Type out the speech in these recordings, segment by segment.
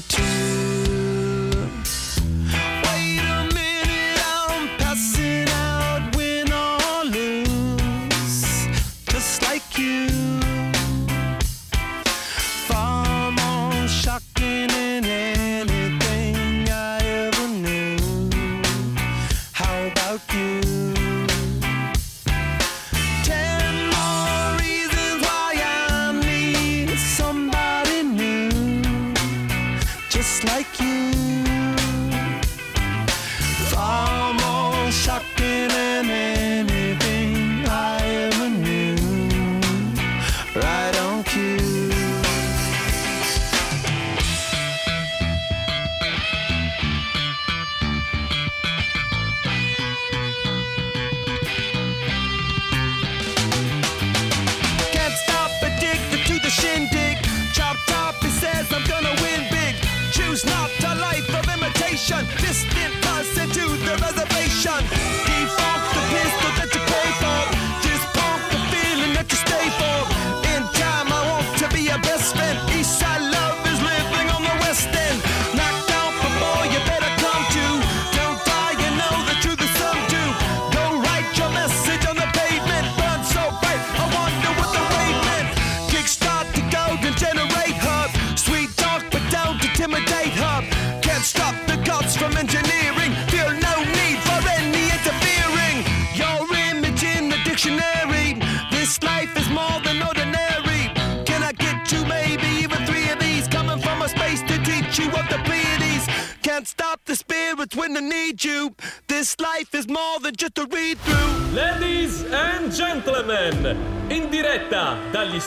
time to.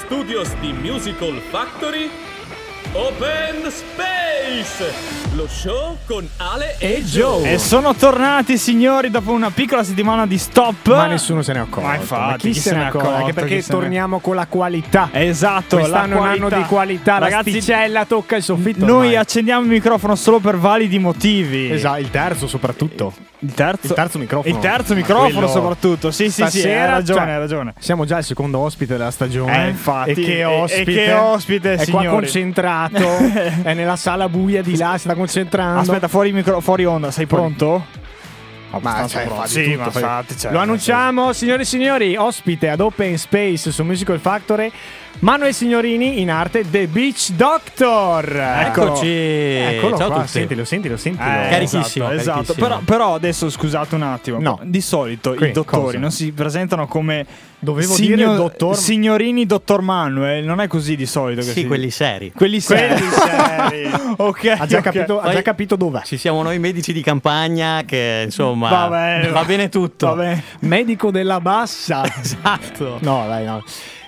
Studios di Musical Factory, Open Space, lo show con Ale e Joe. E sono tornati, signori, dopo una piccola settimana di stop. Ma nessuno se ne è accorto. Ma infatti, chi, se ne accorge? Anche perché chi torniamo con la qualità. Esatto, Quest'anno la è un anno di qualità. Ragazzi, L'asticella tocca il soffitto. Noi ormai. accendiamo il microfono solo per validi motivi. Esatto, il terzo soprattutto. Il terzo, Il terzo microfono. Il terzo microfono quello- soprattutto. Sì, sì, sì, hai ragione, cioè, hai ragione. Siamo già il secondo ospite della stagione. Eh, infatti. E che ospite. e che ospite, È signori. qua concentrato. è nella sala buia di là, si sta concentrando. Aspetta, fuori, micro- fuori onda, sei pronto? Ma Abbastanza cioè, pronto. Sì, tutto, ma fa- infatti, cioè, Lo annunciamo, signore e signori, ospite ad Open Space su Musical Factory. Manuel Signorini in arte The Beach Doctor. Eccoci. Eccolo Ciao a qua, tutti. sentilo, sentilo, sentilo. Eh, Carichissimo, Esatto, esatto. carichissimo. Però, però adesso scusate un attimo. No. Di solito Qui, i dottori cosa? non si presentano come Dovevo signor- dire dottor- signorini dottor Manuel. Non è così di solito. Che Sì, si- quelli seri. quelli seri. Quelli seri. ok. Ha già, ok. capito, ha già capito dov'è. Ci siamo noi medici di campagna che insomma Va bene, va bene tutto. Va bene. Medico della bassa. Esatto. no, dai, no.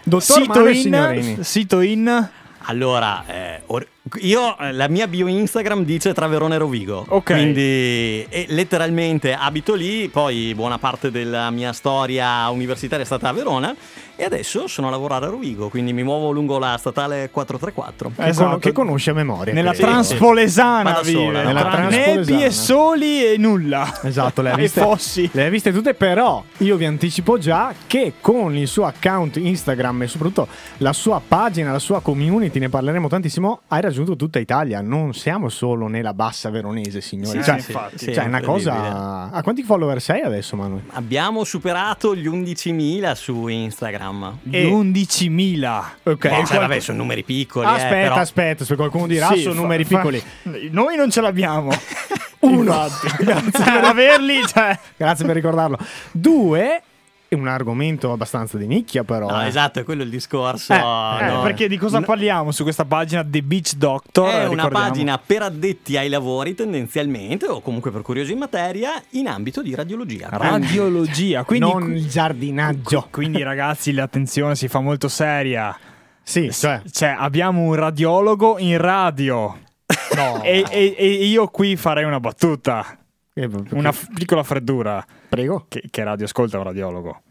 Dottor Sito Manuel in, Signorini. sito in Allora, eh, or- Io, eh, la mia bio Instagram dice tra Verona e Rovigo. Ok. Quindi, e letteralmente abito lì. Poi, buona parte della mia storia universitaria è stata a Verona. E adesso sono a lavorare a Rovigo. Quindi mi muovo lungo la statale 434. Che, Esatto. con- che conosce a memoria. Nella credo. Transpolesana Vada vive. no? Nella tra nebbie, soli e nulla. Esatto, le ha viste, fossi. le ha viste tutte, però io vi anticipo già che con il suo account Instagram e soprattutto la sua pagina, la sua community, ne parleremo tantissimo, hai raggiunto tutta Italia. Non siamo solo nella bassa veronese, signori. Sì, cioè, sì, infatti. Sì, cioè, è una cosa... A quanti follower sei adesso, Manuel? Abbiamo superato gli 11.000 su Instagram. E- 11.000. Ok, Eh, cioè, vabbè, sono numeri piccoli. eh, aspetta, però- aspetta, se qualcuno dirà Sì, sono fa- numeri fa- piccoli. Noi non ce l'abbiamo. Uno, Grazie per averli. Cioè. grazie per ricordarlo. Due, è un argomento abbastanza di nicchia, però. No, eh. esatto, è quello il discorso. Eh, Eh, no. perché di cosa parliamo su questa pagina The Beach Doctor? È una pagina per addetti ai lavori tendenzialmente o comunque per curiosi in materia in ambito di radiologia. Radiologia. Quindi, non il giardinaggio. quindi ragazzi, l'attenzione si fa molto seria. Sì, cioè. Cioè, abbiamo un radiologo in radio. No. E, e- e io qui farei una battuta. Eh, Una f- piccola freddura. Prego. Che, che radio ascolta un radiologo?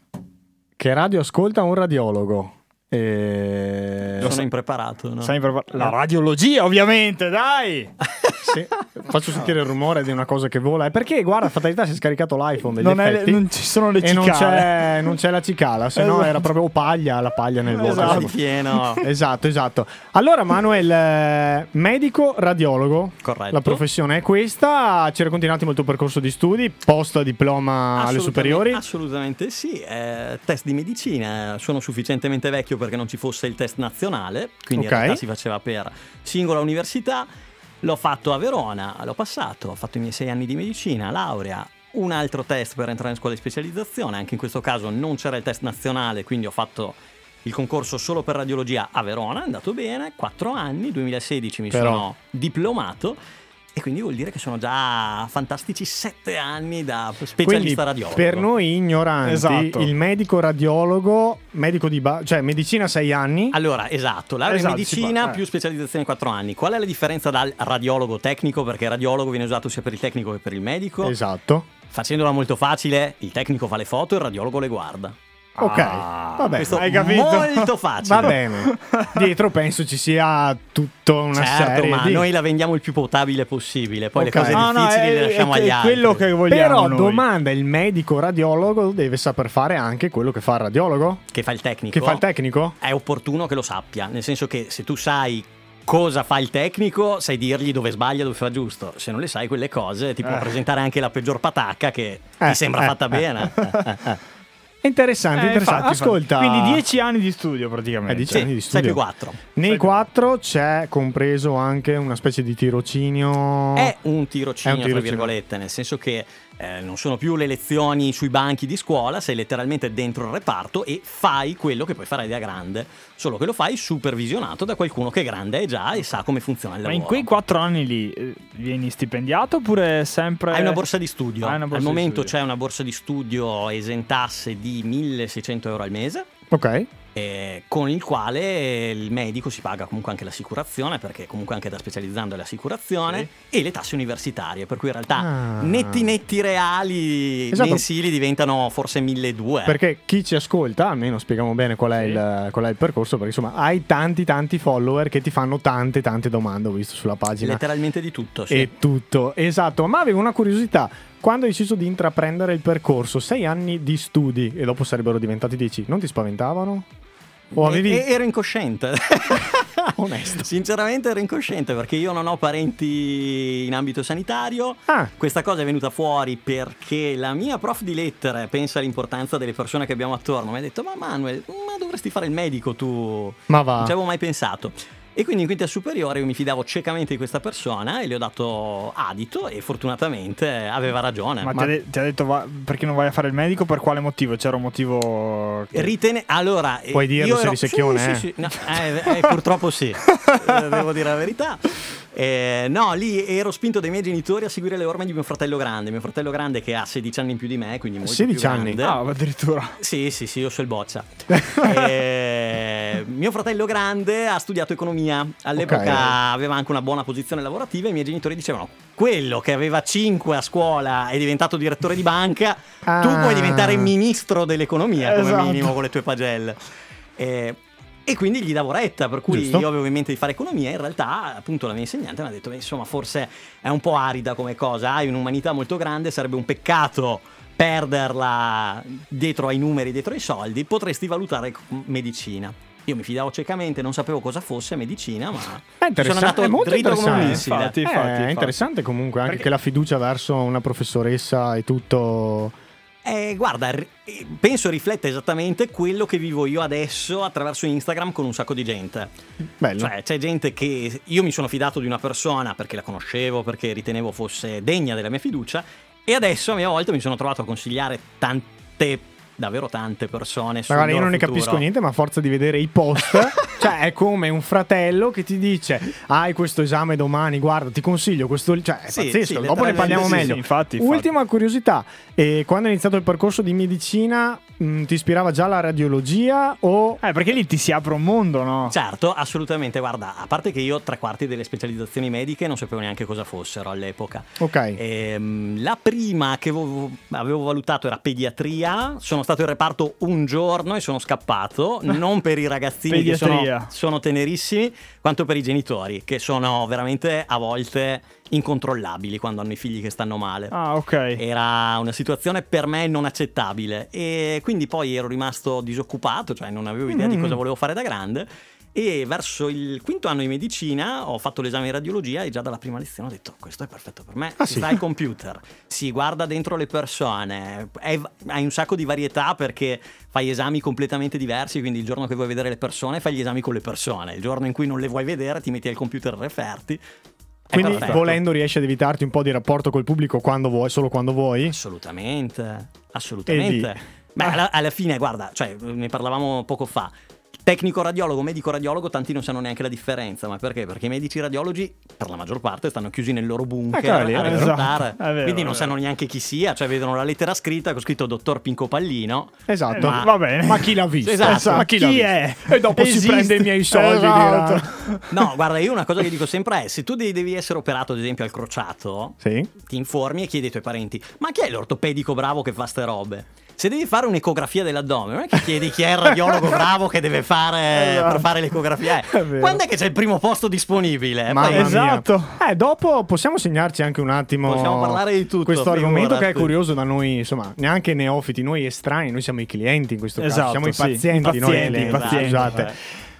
Che radio ascolta un radiologo? Eh... Sono impreparato, no? Sai proprio- La radiologia, ovviamente, dai! Sì. Faccio sentire il rumore di una cosa che vola. E perché, guarda, fatalità si è scaricato l'iPhone degli Non, è- non ci sono le e non cicale. c'è, non c'è la cicala, se no Esatto. era proprio paglia, la paglia nel vuoto. Esatto. pieno. Esatto, esatto. Allora, Manuel, eh, medico radiologo. Corretto. La professione è questa. Ci racconti un attimo il tuo percorso di studi, post diploma alle superiori. Assolutamente sì, eh, test di medicina, sono sufficientemente vecchio perché non ci fosse il test nazionale, quindi Ok. in realtà si faceva per singola università, l'ho fatto a Verona, l'ho passato, ho fatto i miei sei anni di medicina, laurea, un altro test per entrare in scuola di specializzazione, anche in questo caso non c'era il test nazionale, quindi ho fatto il concorso solo per radiologia a Verona, è andato bene, quattro anni, 2016 mi Però- sono diplomato. E quindi vuol dire che sono già fantastici sette anni da Quindi specialista radiologo. per noi ignoranti, Esatto. il medico radiologo, medico di ba- cioè medicina 6 anni. Allora, esatto, laurea Esatto, in medicina può, eh. più specializzazione 4 anni. Qual è la differenza dal radiologo tecnico? Perché il radiologo viene usato sia per il tecnico che per il medico. Esatto. Facendola molto facile, il tecnico fa le foto e il radiologo le guarda. Ok, Ah, vabbè. Questo hai capito? molto facile. Va bene. Dietro penso ci sia tutta una certo, serie ma di noi la vendiamo il più potabile possibile. Poi Ok. le cose No, no, difficili è- le lasciamo è- agli è altri. quello che vogliamo Però noi. domanda, il medico radiologo deve saper fare anche quello che fa il radiologo? Che fa il tecnico. Che fa il tecnico? È opportuno che lo sappia, nel senso che se tu sai cosa fa il tecnico, sai dirgli dove sbaglia, dove fa giusto. Se non le sai quelle cose, ti può Eh. presentare anche la peggior patacca che Eh, ti sembra eh, fatta eh, bene. È interessante, Eh, interessante. infatti. Ascolta. Quindi 10 anni di studio praticamente. Eh, dieci Sì, anni di 6 studio. più 4. Nei Sai- quattro c'è compreso anche una specie di tirocinio. È un tirocinio, È un tra tirocinio. virgolette, nel senso che eh, non sono più le lezioni sui banchi di scuola, sei letteralmente dentro il reparto e fai quello che poi farai da grande, solo che lo fai supervisionato da qualcuno che grande è già e sa come funziona il Ma lavoro. in quei 4 anni lì eh, vieni stipendiato oppure sempre... Hai una borsa di studio. Borsa Al di momento studio. c'è una borsa di studio esentasse di 1600 euro al mese. Ok. Eh, con il quale il medico si paga comunque anche l'assicurazione perché comunque anche da specializzando è l'assicurazione e le tasse universitarie per cui in realtà Ah. netti netti reali Esatto. mensili diventano forse 1200 Perché chi ci ascolta, almeno spieghiamo bene qual è, Sì. il, qual è il percorso, perché insomma hai tanti tanti follower che ti fanno tante tante domande, ho visto sulla pagina. letteralmente di tutto sì. E tutto, esatto. Ma avevo una curiosità. Quando hai deciso di intraprendere il percorso, sei anni di studi e dopo sarebbero diventati dieci, non ti spaventavano? O avevi... E- ero incosciente Onesto. Sinceramente ero incosciente perché io non ho parenti in ambito sanitario. Ah, Questa cosa è venuta fuori perché la mia prof di lettere pensa all'importanza delle persone che abbiamo attorno. Mi ha detto: Ma Manuel, ma dovresti fare il medico tu. ma va. Non ci avevo mai pensato. E quindi in quinta superiore io mi fidavo ciecamente di questa persona e le ho dato adito e fortunatamente aveva ragione. Ma, Ma- ti, ha ti ha detto va- perché non vai a fare il medico? Per quale motivo? C'era un motivo... che- Ritene... Allora, Puoi eh, dirlo io se ero- eri secchione, sì, eh. sì, sì. No, eh, eh, purtroppo sì, Eh, devo dire la verità. Eh, no, lì ero spinto dai miei genitori a seguire le orme di mio fratello grande. Mio fratello grande che ha 16 anni in più di me, quindi molto 16 più anni? Ah, addirittura. Sì, sì, sì, io so il boccia. Eh, mio fratello grande ha studiato economia, all'epoca Ok. aveva anche una buona posizione lavorativa e i miei genitori dicevano quello che aveva 5 a scuola è diventato direttore di banca, tu Ah. puoi diventare ministro dell'economia come Esatto. minimo con le tue pagelle. Eh, e quindi gli davo retta, per cui Giusto. io avevo in mente di fare economia. In realtà, appunto, la mia insegnante mi ha detto: "Beh, insomma, forse è un po' arida come cosa. Hai un'umanità molto grande, sarebbe un peccato perderla dietro ai numeri, dietro ai soldi. Potresti valutare medicina. Io mi fidavo ciecamente, non sapevo cosa fosse medicina, ma È sono interessante, andato è molto dritto come un interessante. missile. Infatti, Eh, infatti, è infatti. interessante comunque anche Perché- che la fiducia verso una professoressa e tutto. Eh, guarda, penso riflette esattamente quello che vivo io adesso attraverso Instagram con un sacco di gente. Bello. Cioè, c'è gente che io mi sono fidato di una persona perché la conoscevo, perché ritenevo fosse degna della mia fiducia, e adesso a mia volta mi sono trovato a consigliare tante, davvero tante persone. sul Magari io non ne futuro. capisco niente, ma a forza di vedere i post, cioè è come un fratello che ti dice: Hai questo esame domani, guarda, ti consiglio questo. Cioè, è Sì, pazzesco. sì, Dopo ne parliamo sì, meglio. infatti, infatti. Ultima curiosità: eh, quando hai iniziato il percorso di medicina, mh, ti ispirava già la radiologia o. Eh, perché lì ti si apre un mondo, no? Certo, assolutamente. Guarda, a parte che io tre quarti delle specializzazioni mediche non sapevo neanche cosa fossero all'epoca. Ok. Ehm, la prima che avevo, avevo valutato era pediatria. Sono stato in reparto un giorno e sono scappato. Non per i ragazzini che sono, sono tenerissimi, quanto per i genitori, che sono veramente a volte incontrollabili quando hanno i figli che stanno male. Ah, ok. Era una situazione per me non accettabile e quindi poi ero rimasto disoccupato, cioè non avevo idea di Mm. cosa volevo fare da grande e verso il quinto anno di medicina ho fatto l'esame di radiologia e già dalla prima lezione ho detto questo è perfetto per me, Ah, si sì? al computer, si guarda dentro le persone, è- hai un sacco di varietà perché fai esami completamente diversi, quindi il giorno che vuoi vedere le persone fai gli esami con le persone, il giorno in cui non le vuoi vedere ti metti al computer referti. Quindi perfetto. volendo riesci ad evitarti un po' di rapporto col pubblico quando vuoi, solo quando vuoi. Assolutamente, assolutamente. Lì- Beh, Ah. alla, alla fine, guarda, cioè, ne parlavamo poco fa. Tecnico radiologo, medico radiologo, tanti non sanno neanche la differenza. Ma perché? Perché i medici radiologi, per la maggior parte, stanno chiusi nel loro bunker Eh, cavoli, a reclutare. Esatto, vero, Quindi non sanno neanche chi sia, cioè vedono la lettera scritta con scritto dottor Pinco Pallino. Esatto. Eh, va bene. Ma chi l'ha visto? Esatto. Ma chi, Chi è? E dopo si Esiste. prende i miei soldi. Esatto. No, guarda, io una cosa che dico sempre è: se tu devi, devi essere operato, ad esempio, al crociato, Sì. ti informi e chiedi ai tuoi parenti: ma chi è l'ortopedico bravo che fa ste robe? Se devi fare un'ecografia dell'addome, non è che chiedi chi è il radiologo bravo che deve fare Esatto. per fare l'ecografia. È vero. Quando è che c'è il primo posto disponibile? Mia. Esatto. Eh, dopo possiamo segnarci anche un attimo Possiamo parlare di tutto, questo argomento che è curioso da noi, insomma, neanche neofiti, noi estranei, noi siamo i clienti in questo Esatto, caso, siamo i sì, pazienti, i noi pazienti, i pazienti. scusate.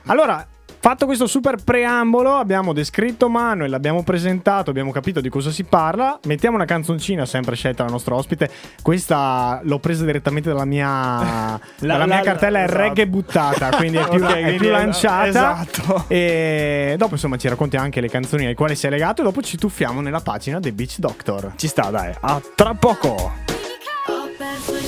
Allora, fatto questo super preambolo, abbiamo descritto Manuel, l'abbiamo presentato, abbiamo capito di cosa si parla. Mettiamo una canzoncina sempre scelta dal nostro ospite. Questa l'ho presa direttamente dalla mia, dalla mia la- cartella è esatto. reggae buttata, quindi è più, Ok, è più è- lanciata. esatto. E dopo insomma ci racconti anche le canzoni ai quali sei legato e dopo ci tuffiamo nella pagina dei Beach Doctor. Ci sta, dai. A tra poco. Ho perso il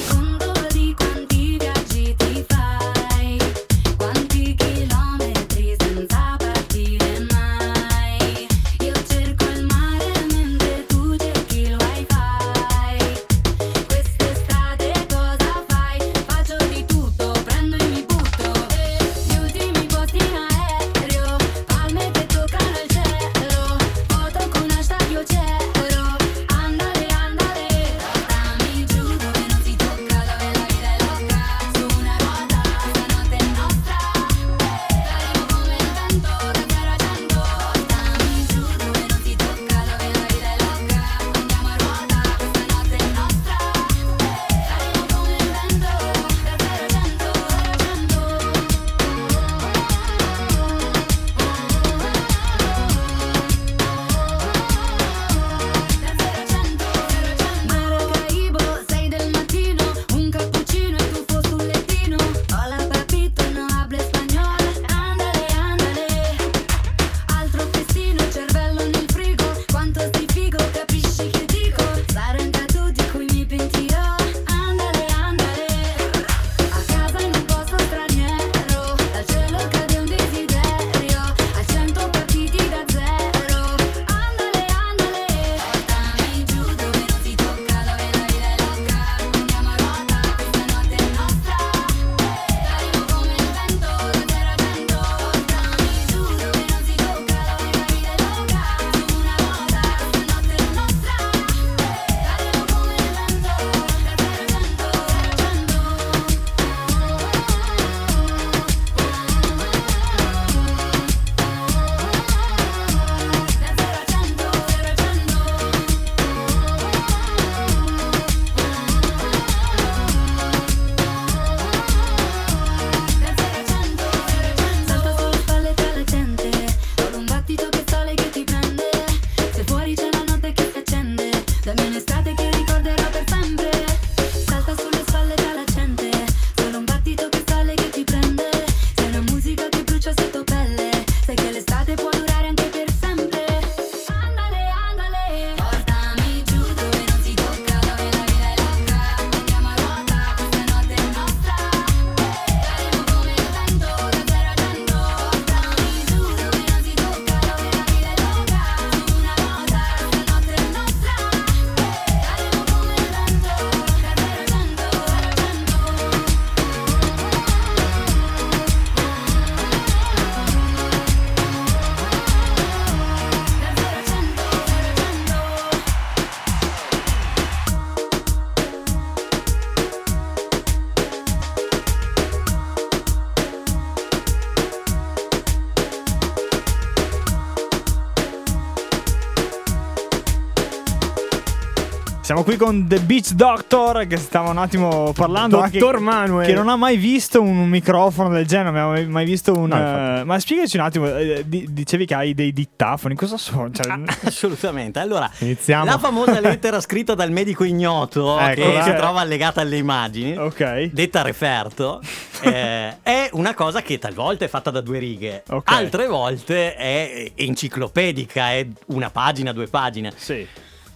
qui con The Beach Doctor che stava un attimo parlando Dottor anche Manuel. che non ha mai visto un microfono del genere, non abbiamo mai- visto un No, eh, ma spiegaci un attimo, eh, di- dicevi che hai dei dittafoni, cosa sono? Cioè, Assolutamente. Allora, Iniziamo. la famosa lettera scritta dal medico ignoto Ecco, che eh. si trova allegata alle immagini, ok. detta referto, eh, è una cosa che talvolta è fatta da due righe, Ok. altre volte è enciclopedica, è una pagina, due pagine. Sì.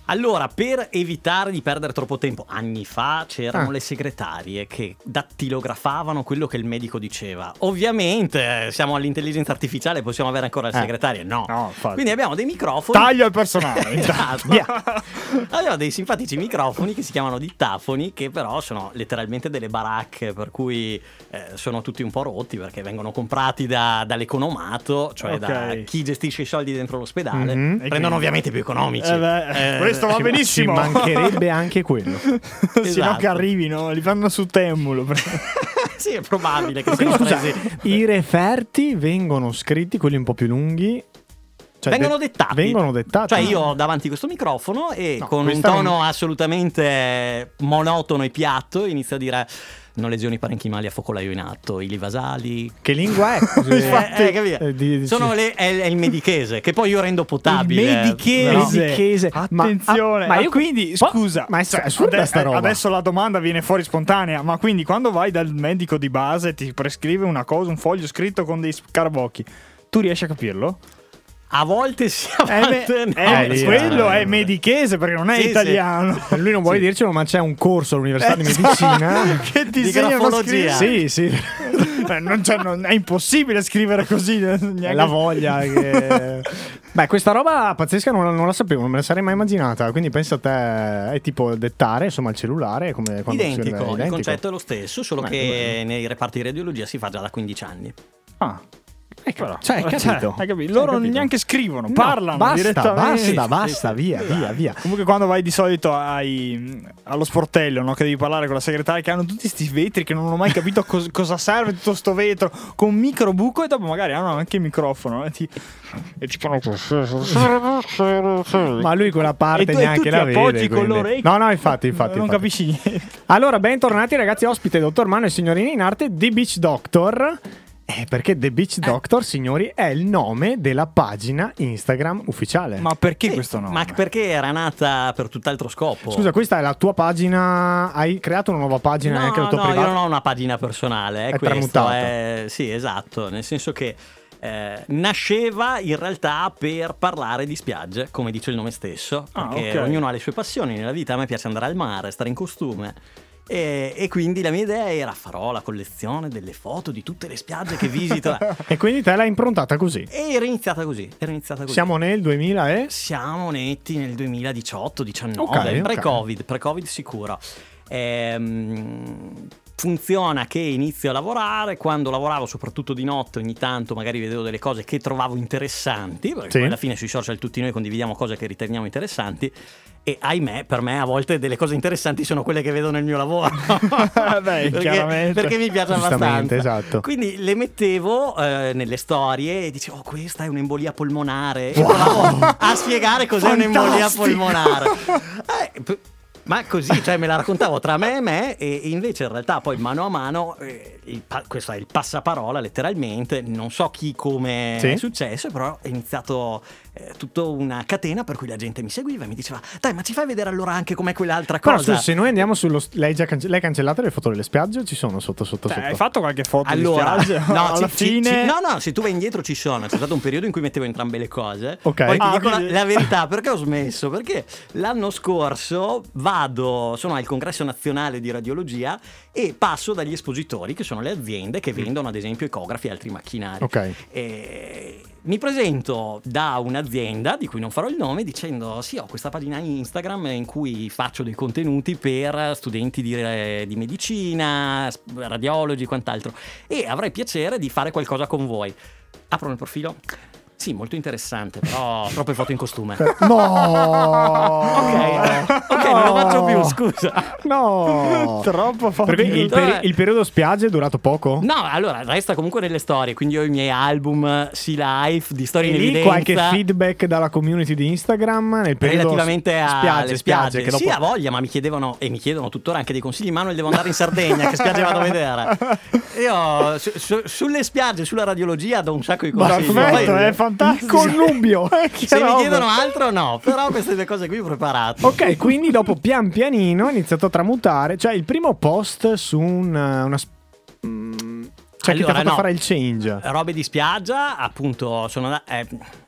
Allora, per evitare di perdere troppo tempo, anni fa c'erano Ah. le segretarie che dattilografavano quello che il medico diceva. Ovviamente, eh, siamo all'intelligenza artificiale, possiamo avere ancora le Eh. segretarie? No. No. Quindi abbiamo dei microfoni. Taglio al personale. Esatto. Abbiamo dei simpatici microfoni che si chiamano dittafoni, che però sono letteralmente delle baracche, per cui eh, sono tutti un po' rotti perché vengono comprati da- dall'economato, cioè Ok. da chi gestisce i soldi dentro l'ospedale. Mhm. E Prendono quindi- ovviamente più economici. Eh beh, questo va ci- benissimo. Ci mancherebbe anche quello. Sino Esatto. che arrivino, li fanno su Temulo. sì, è probabile che siano scusa, presi. i referti vengono scritti, quelli un po' più lunghi. cioè vengono de- dettati. Vengono dettati. Cioè, io ho davanti questo microfono e No, con un tono non- assolutamente monotono e piatto inizio a dire. Non lesioni parenchimali a focolaio in atto, i livasali. Che lingua è? Eh, eh, capito? Eh, di- di- Sono le- è, è il medichese, che poi io rendo potabile. Il medichese. Medichese. Ma- Attenzione. ah, Ma, ma io- quindi, Ma- scusa. ma è cioè, assurda ade- sta roba. Adesso la domanda viene fuori spontanea. Ma quindi quando vai dal medico di base e ti prescrive una cosa, un foglio scritto con dei scarabocchi, tu riesci a capirlo? A volte sì, a Eh, beh, no. eh, lì, quello eh. è medichese perché non è Sì, sì. italiano. Lui non vuole dircelo, ma c'è un corso all'Università di Esatto. Medicina. che ti Di insegnano a grafologia. scrivere. Sì, sì. Eh, non c'è- non- è impossibile scrivere così. eh, È neanche- la voglia che... Beh, questa roba pazzesca non la, non la sapevo, non me la sarei mai immaginata. Quindi pensa a te, è tipo dettare, insomma, il cellulare. Come quando si- Identico, il concetto è lo stesso, solo Beh, che nei reparti di radiologia si fa già da 15 anni. Ah. Però, cioè, hai capito? hai capito? Loro Hai capito? neanche scrivono, No, parlano basta, basta, basta, via, via, via. Comunque quando vai di solito ai- allo sportello, no? che devi parlare con la segretaria, che hanno tutti questi vetri che non ho mai capito cos- cosa serve tutto sto vetro, con un micro buco e dopo magari hanno anche il microfono. E ti, e ti fanno Ma lui quella parte E tu- e tu neanche ti la appoggi vede. con quindi- l'orecchio. No, no, infatti, infatti. non infatti. capisci niente. Allora, bentornati ragazzi, ospite dottor Mano e signorini in arte The Beach Doctor. Eh, perché The Beach Doctor, signori, è il nome della pagina Instagram ufficiale. Ma perché Sì, questo nome? Ma perché era nata per tutt'altro scopo. Scusa, questa è la tua pagina? Hai creato una nuova pagina no, anche la tua no, privata? io non ho una pagina personale, è, È questo. tramutata. è- Sì, esatto, nel senso che eh, nasceva in realtà per parlare di spiagge, come dice il nome stesso, Ah, perché ok. ognuno ha le sue passioni nella vita, a me piace andare al mare, stare in costume. E, e quindi la mia idea era farò la collezione delle foto di tutte le spiagge che visito E quindi te l'hai improntata così. e era iniziata così, era iniziata così. Siamo nel 2000 e... Siamo netti nel 2018-19, Ok, ok. pre-Covid, pre-Covid sicuro. Ehm, funziona che inizio a lavorare, quando lavoravo soprattutto di notte ogni tanto magari vedevo delle cose che trovavo interessanti, perché Sì. poi alla fine sui social tutti noi condividiamo cose che riteniamo interessanti e ahimè per me a volte delle cose interessanti sono quelle che vedo nel mio lavoro. Beh, perché, perché mi piace abbastanza. esatto. Quindi le mettevo eh, nelle storie e dicevo, oh, questa è un'embolia polmonare. E provavo a spiegare cos'è un'embolia Fantastico. polmonare. Eh, ma così, cioè me la raccontavo tra me e me e invece in realtà poi mano a mano, eh, il questo è il passaparola letteralmente, non so chi come Sì. è successo, però è iniziato eh, tutta una catena per cui la gente mi seguiva e mi diceva, dai ma ci fai vedere allora anche com'è quell'altra Però cosa? scusa, se noi andiamo sullo... Lei, già cance- lei ha cancellato le foto delle spiagge o ci sono sotto, sotto, Cioè, sotto? hai fatto qualche foto Allora, di spiagge? no, alla ci- fine ci- no, no, se tu vai indietro ci sono. C'è stato un periodo in cui mettevo entrambe le cose. Ok. Poi ti Ah, dico la, quindi- la verità, perché ho smesso? Perché l'anno scorso vado, sono al congresso nazionale di radiologia e passo dagli espositori, che sono le aziende che vendono ad esempio ecografi e altri macchinari. Ok. E mi presento da un'azienda di cui non farò il nome dicendo sì ho questa pagina Instagram in cui faccio dei contenuti per studenti di, di medicina, radiologi e quant'altro e avrei piacere di fare qualcosa con voi. Apro il profilo. Sì, molto interessante, però troppe foto in costume. No! Ok, ok, non lo faccio più, scusa. No. Troppo Perché il, forte. peri- il periodo spiagge è durato poco? No, allora resta comunque nelle storie. Quindi ho i miei album Sea Life di storie E in lì evidenza. qualche feedback dalla community di Instagram nel periodo Relativamente alle spiagge, spiagge, che dopo Sì, ha voglia, ma mi chiedevano e mi chiedono tuttora anche dei consigli. Manuel, devo andare in Sardegna, che spiagge vado a vedere? Io su- su- sulle spiagge, sulla radiologia do un sacco di consigli. Perfetto, Poi- è fantastico. Connubio. Che se mi roba. chiedono altro, no. Però queste due cose qui preparate. Ok, quindi dopo pian pianino ha iniziato a tramutare, cioè il primo post su un, una... s- mm, Cioè che ti ha Allora, fatto no. fare il change. Robe di spiaggia, appunto, sono eh,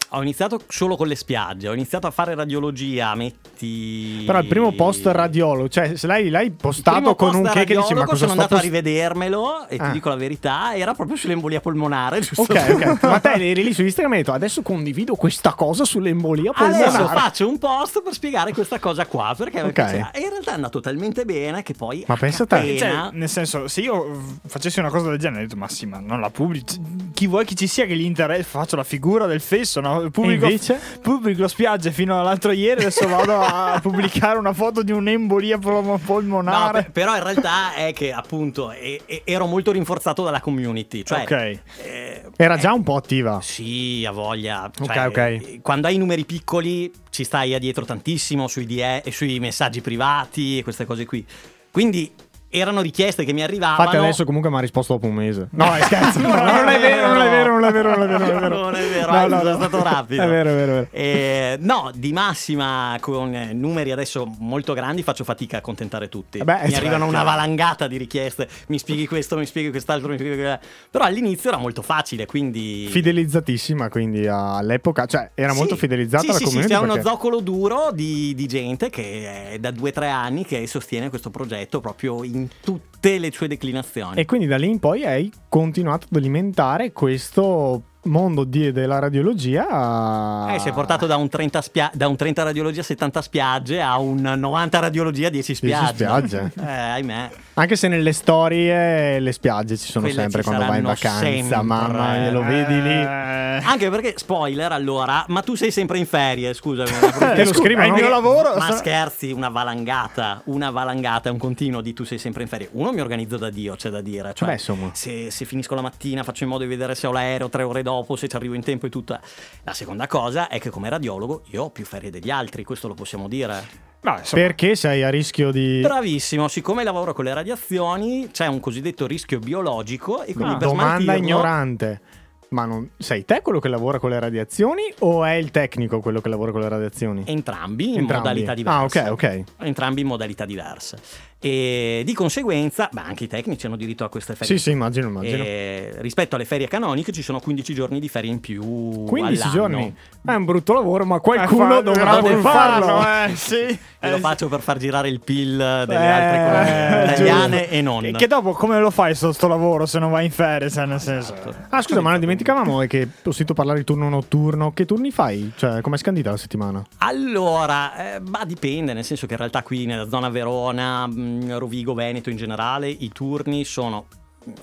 ho iniziato solo con le spiagge. Ho iniziato a fare radiologia, metti. Però il primo post radiologo, cioè se l'hai, l'hai postato con un che che dici ma cosa sono andato a post- rivedermelo e Ah. ti dico la verità, era proprio sull'embolia polmonare, giusto? Ok, ok. Ma te eri lì su Instagram e hai detto adesso condivido questa cosa sull'embolia polmonare. Adesso faccio un post per spiegare questa cosa qua perché mi Ok. piaceva. E in realtà è andato talmente bene che poi Ma a pensa te. catena- Cioè, nel senso, se io facessi una cosa del genere, ho detto, ma sì, ma non la pubblico. Chi vuoi che ci sia che gli interessa? Faccio la figura del fesso, no? Pubblico, invece? pubblico spiagge fino all'altro ieri. Adesso vado a pubblicare una foto di un'embolia pol- No, polmonare. pe- però in realtà è che appunto e- e- ero molto rinforzato dalla community. Cioè, Ok. eh, Era già un po' attiva. Sì, ha voglia. Cioè, Ok, ok. Quando hai numeri piccoli ci stai a dietro tantissimo sui, DE e sui messaggi privati e queste cose qui. Quindi erano richieste che mi arrivavano. Infatti adesso comunque mi ha risposto dopo un mese. No, è scherzo. No, non è vero, non è vero, non è vero, non è vero. Non è vero, Non è vero, No, no, no. stato rapido. È vero, è vero, è vero. Eh, no, di massima con eh, numeri adesso molto grandi faccio fatica a accontentare tutti. Eh beh, mi certo. arrivano una valangata di richieste, mi spieghi questo, mi spieghi quest'altro, mi spieghi Però all'inizio era molto facile, quindi Fidelizzatissima quindi all'epoca, cioè era molto Sì. fidelizzata sì, la sì, sì, community. c'è uno perché- zoccolo duro di, di gente che è da due o tre anni che sostiene questo progetto proprio in tutte le sue declinazioni. E quindi da lì in poi hai continuato ad alimentare questo mondo della radiologia. a- Eh, si è portato da un, 30 spia- da un 30 radiologia 70 spiagge a un 90 radiologia 10 spiagge. spiagge. Eh, ahimè. Anche se nelle storie le spiagge ci sono Quelle sempre ci quando vai in vacanza. sempre. Mamma lo vedi lì. Eh, Anche perché, spoiler allora, ma tu sei sempre in ferie, scusami. Te lo scrivono, è il mio lavoro. Ma scherzi, una valangata, una valangata, un continuo di tu sei sempre in ferie. Uno mi organizzo da Dio, c'è da dire. Cioè, Beh. Se, se finisco la mattina faccio in modo di vedere se ho l'aereo tre ore dopo, se ci arrivo in tempo e tutto. La seconda cosa è che come radiologo io ho più ferie degli altri, questo lo possiamo dire. ma, insomma, Perché sei a rischio di. Bravissimo, siccome lavoro con le radiazioni c'è un cosiddetto rischio biologico e quindi Ah, per domanda smaltirlo- ignorante. Ma non, sei te quello che lavora con le radiazioni o è il tecnico quello che lavora con le radiazioni? Entrambi in Entrambi. modalità Ah, diverse. ok, ok. Entrambi in modalità diverse. E di conseguenza, beh, anche i tecnici hanno diritto a queste ferie. Sì, sì, immagino, immagino. E rispetto alle ferie canoniche ci sono 15 giorni di ferie in più. 15 all'anno. giorni. È un brutto lavoro, ma eh, qualcuno fa- dovrà pur farlo. eh, sì. E lo Eh, faccio per far girare il PIL delle Eh, altre economie italiane giusto. e non. Che, che dopo come lo fai sto, sto lavoro se non vai in ferie? Cioè, nel senso. Ah, scusa, ma non dimenticavamo che ho sentito parlare di turno notturno. Che turni fai? Cioè, com'è scandita la settimana? Allora, eh, ma dipende, nel senso che in realtà qui nella zona Verona, mh, Rovigo, Veneto in generale, i turni sono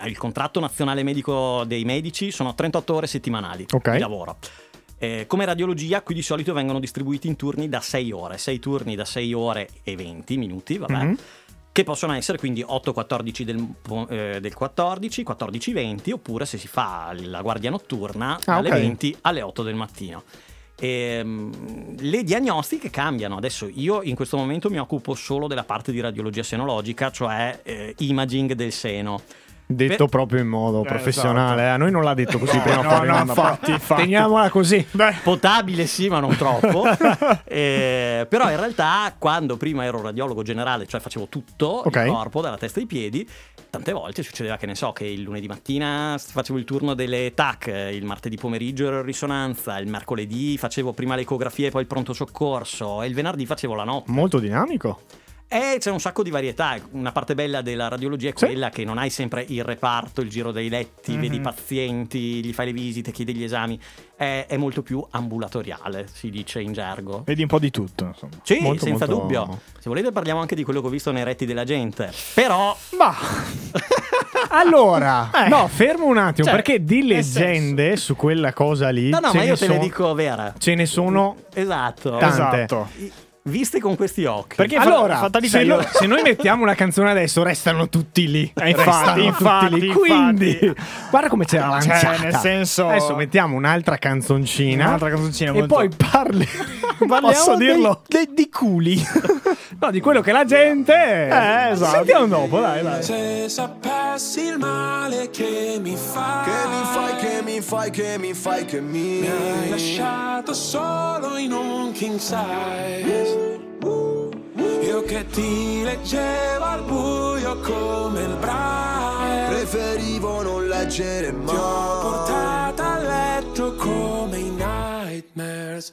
eh, il contratto nazionale medico dei medici sono 38 ore settimanali Ok. di lavoro. Eh, come radiologia, qui di solito vengono distribuiti in turni da 6 ore, 6 turni da 6 ore e 20 minuti, vabbè. Mhm. Che possono essere quindi 8-14 del, eh, del 14, 14-20, oppure se si fa la guardia notturna Ah, dalle ok. 20 alle 8 del mattino. Ehm, le diagnostiche cambiano. Adesso io in questo momento mi occupo solo della parte di radiologia senologica, cioè eh, imaging del seno. Detto Per- proprio in modo Eh, professionale. eh. A noi non l'ha detto così No, prima. no, no, infatti, infatti. Teniamola così. Potabile sì, ma non troppo. Eh, però in realtà quando prima ero radiologo generale, cioè facevo tutto Ok. il corpo, dalla testa ai piedi, tante volte succedeva che ne so che il lunedì mattina facevo il turno delle TAC, il martedì pomeriggio ero in risonanza, il mercoledì facevo prima le ecografie e poi il pronto soccorso e il venerdì facevo la notte. Molto dinamico. E c'è un sacco di varietà. Una parte bella della radiologia è Sì. quella che non hai sempre il reparto, il giro dei letti, Mhm. vedi i pazienti, gli fai le visite, chiedi gli esami. È, è molto più ambulatoriale, si dice in gergo. Vedi un po' di tutto, insomma. Sì, Molto, senza molto- dubbio. Se volete parliamo anche di quello che ho visto nei retti della gente. Però Ma Allora, Eh. no, fermo un attimo, Cioè, perché di leggende su quella cosa lì. No, no, ma io te le sono- dico vera. Ce ne sono Esatto. tante. esatto. Viste con questi occhi. Perché allora, fa- se, io- no- se noi mettiamo una canzone adesso, restano tutti lì. Eh, infatti, Restano infatti, tutti lì. infatti. Quindi, guarda come c'era Cioè, lanciata. nel senso- Adesso mettiamo un'altra canzoncina. Un'altra canzoncina E molto- poi parli. Posso dei- dirlo? dei- di culi. No, di quello che la gente. Eh, esatto. Sentiamo dopo, dai, dai. Se sapessi il male che mi fai Che mi fai, che mi fai, che mi fai, che mi Mi hai lasciato solo in un king size Io che ti leggevo al buio come il braille. Preferivo non leggere Ti ho mai. portata a letto come i Nightmares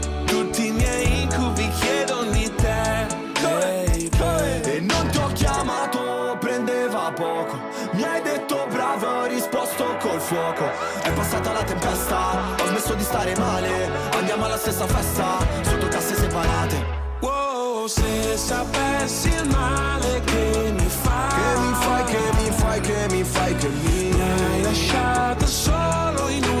la tempesta, ho smesso di stare male. Andiamo alla stessa festa, sotto casse separate. Wow, se sapessi il male che mi fai Che mi fai, che mi fai, che mi fai, che mi Mi hai lasciato solo in un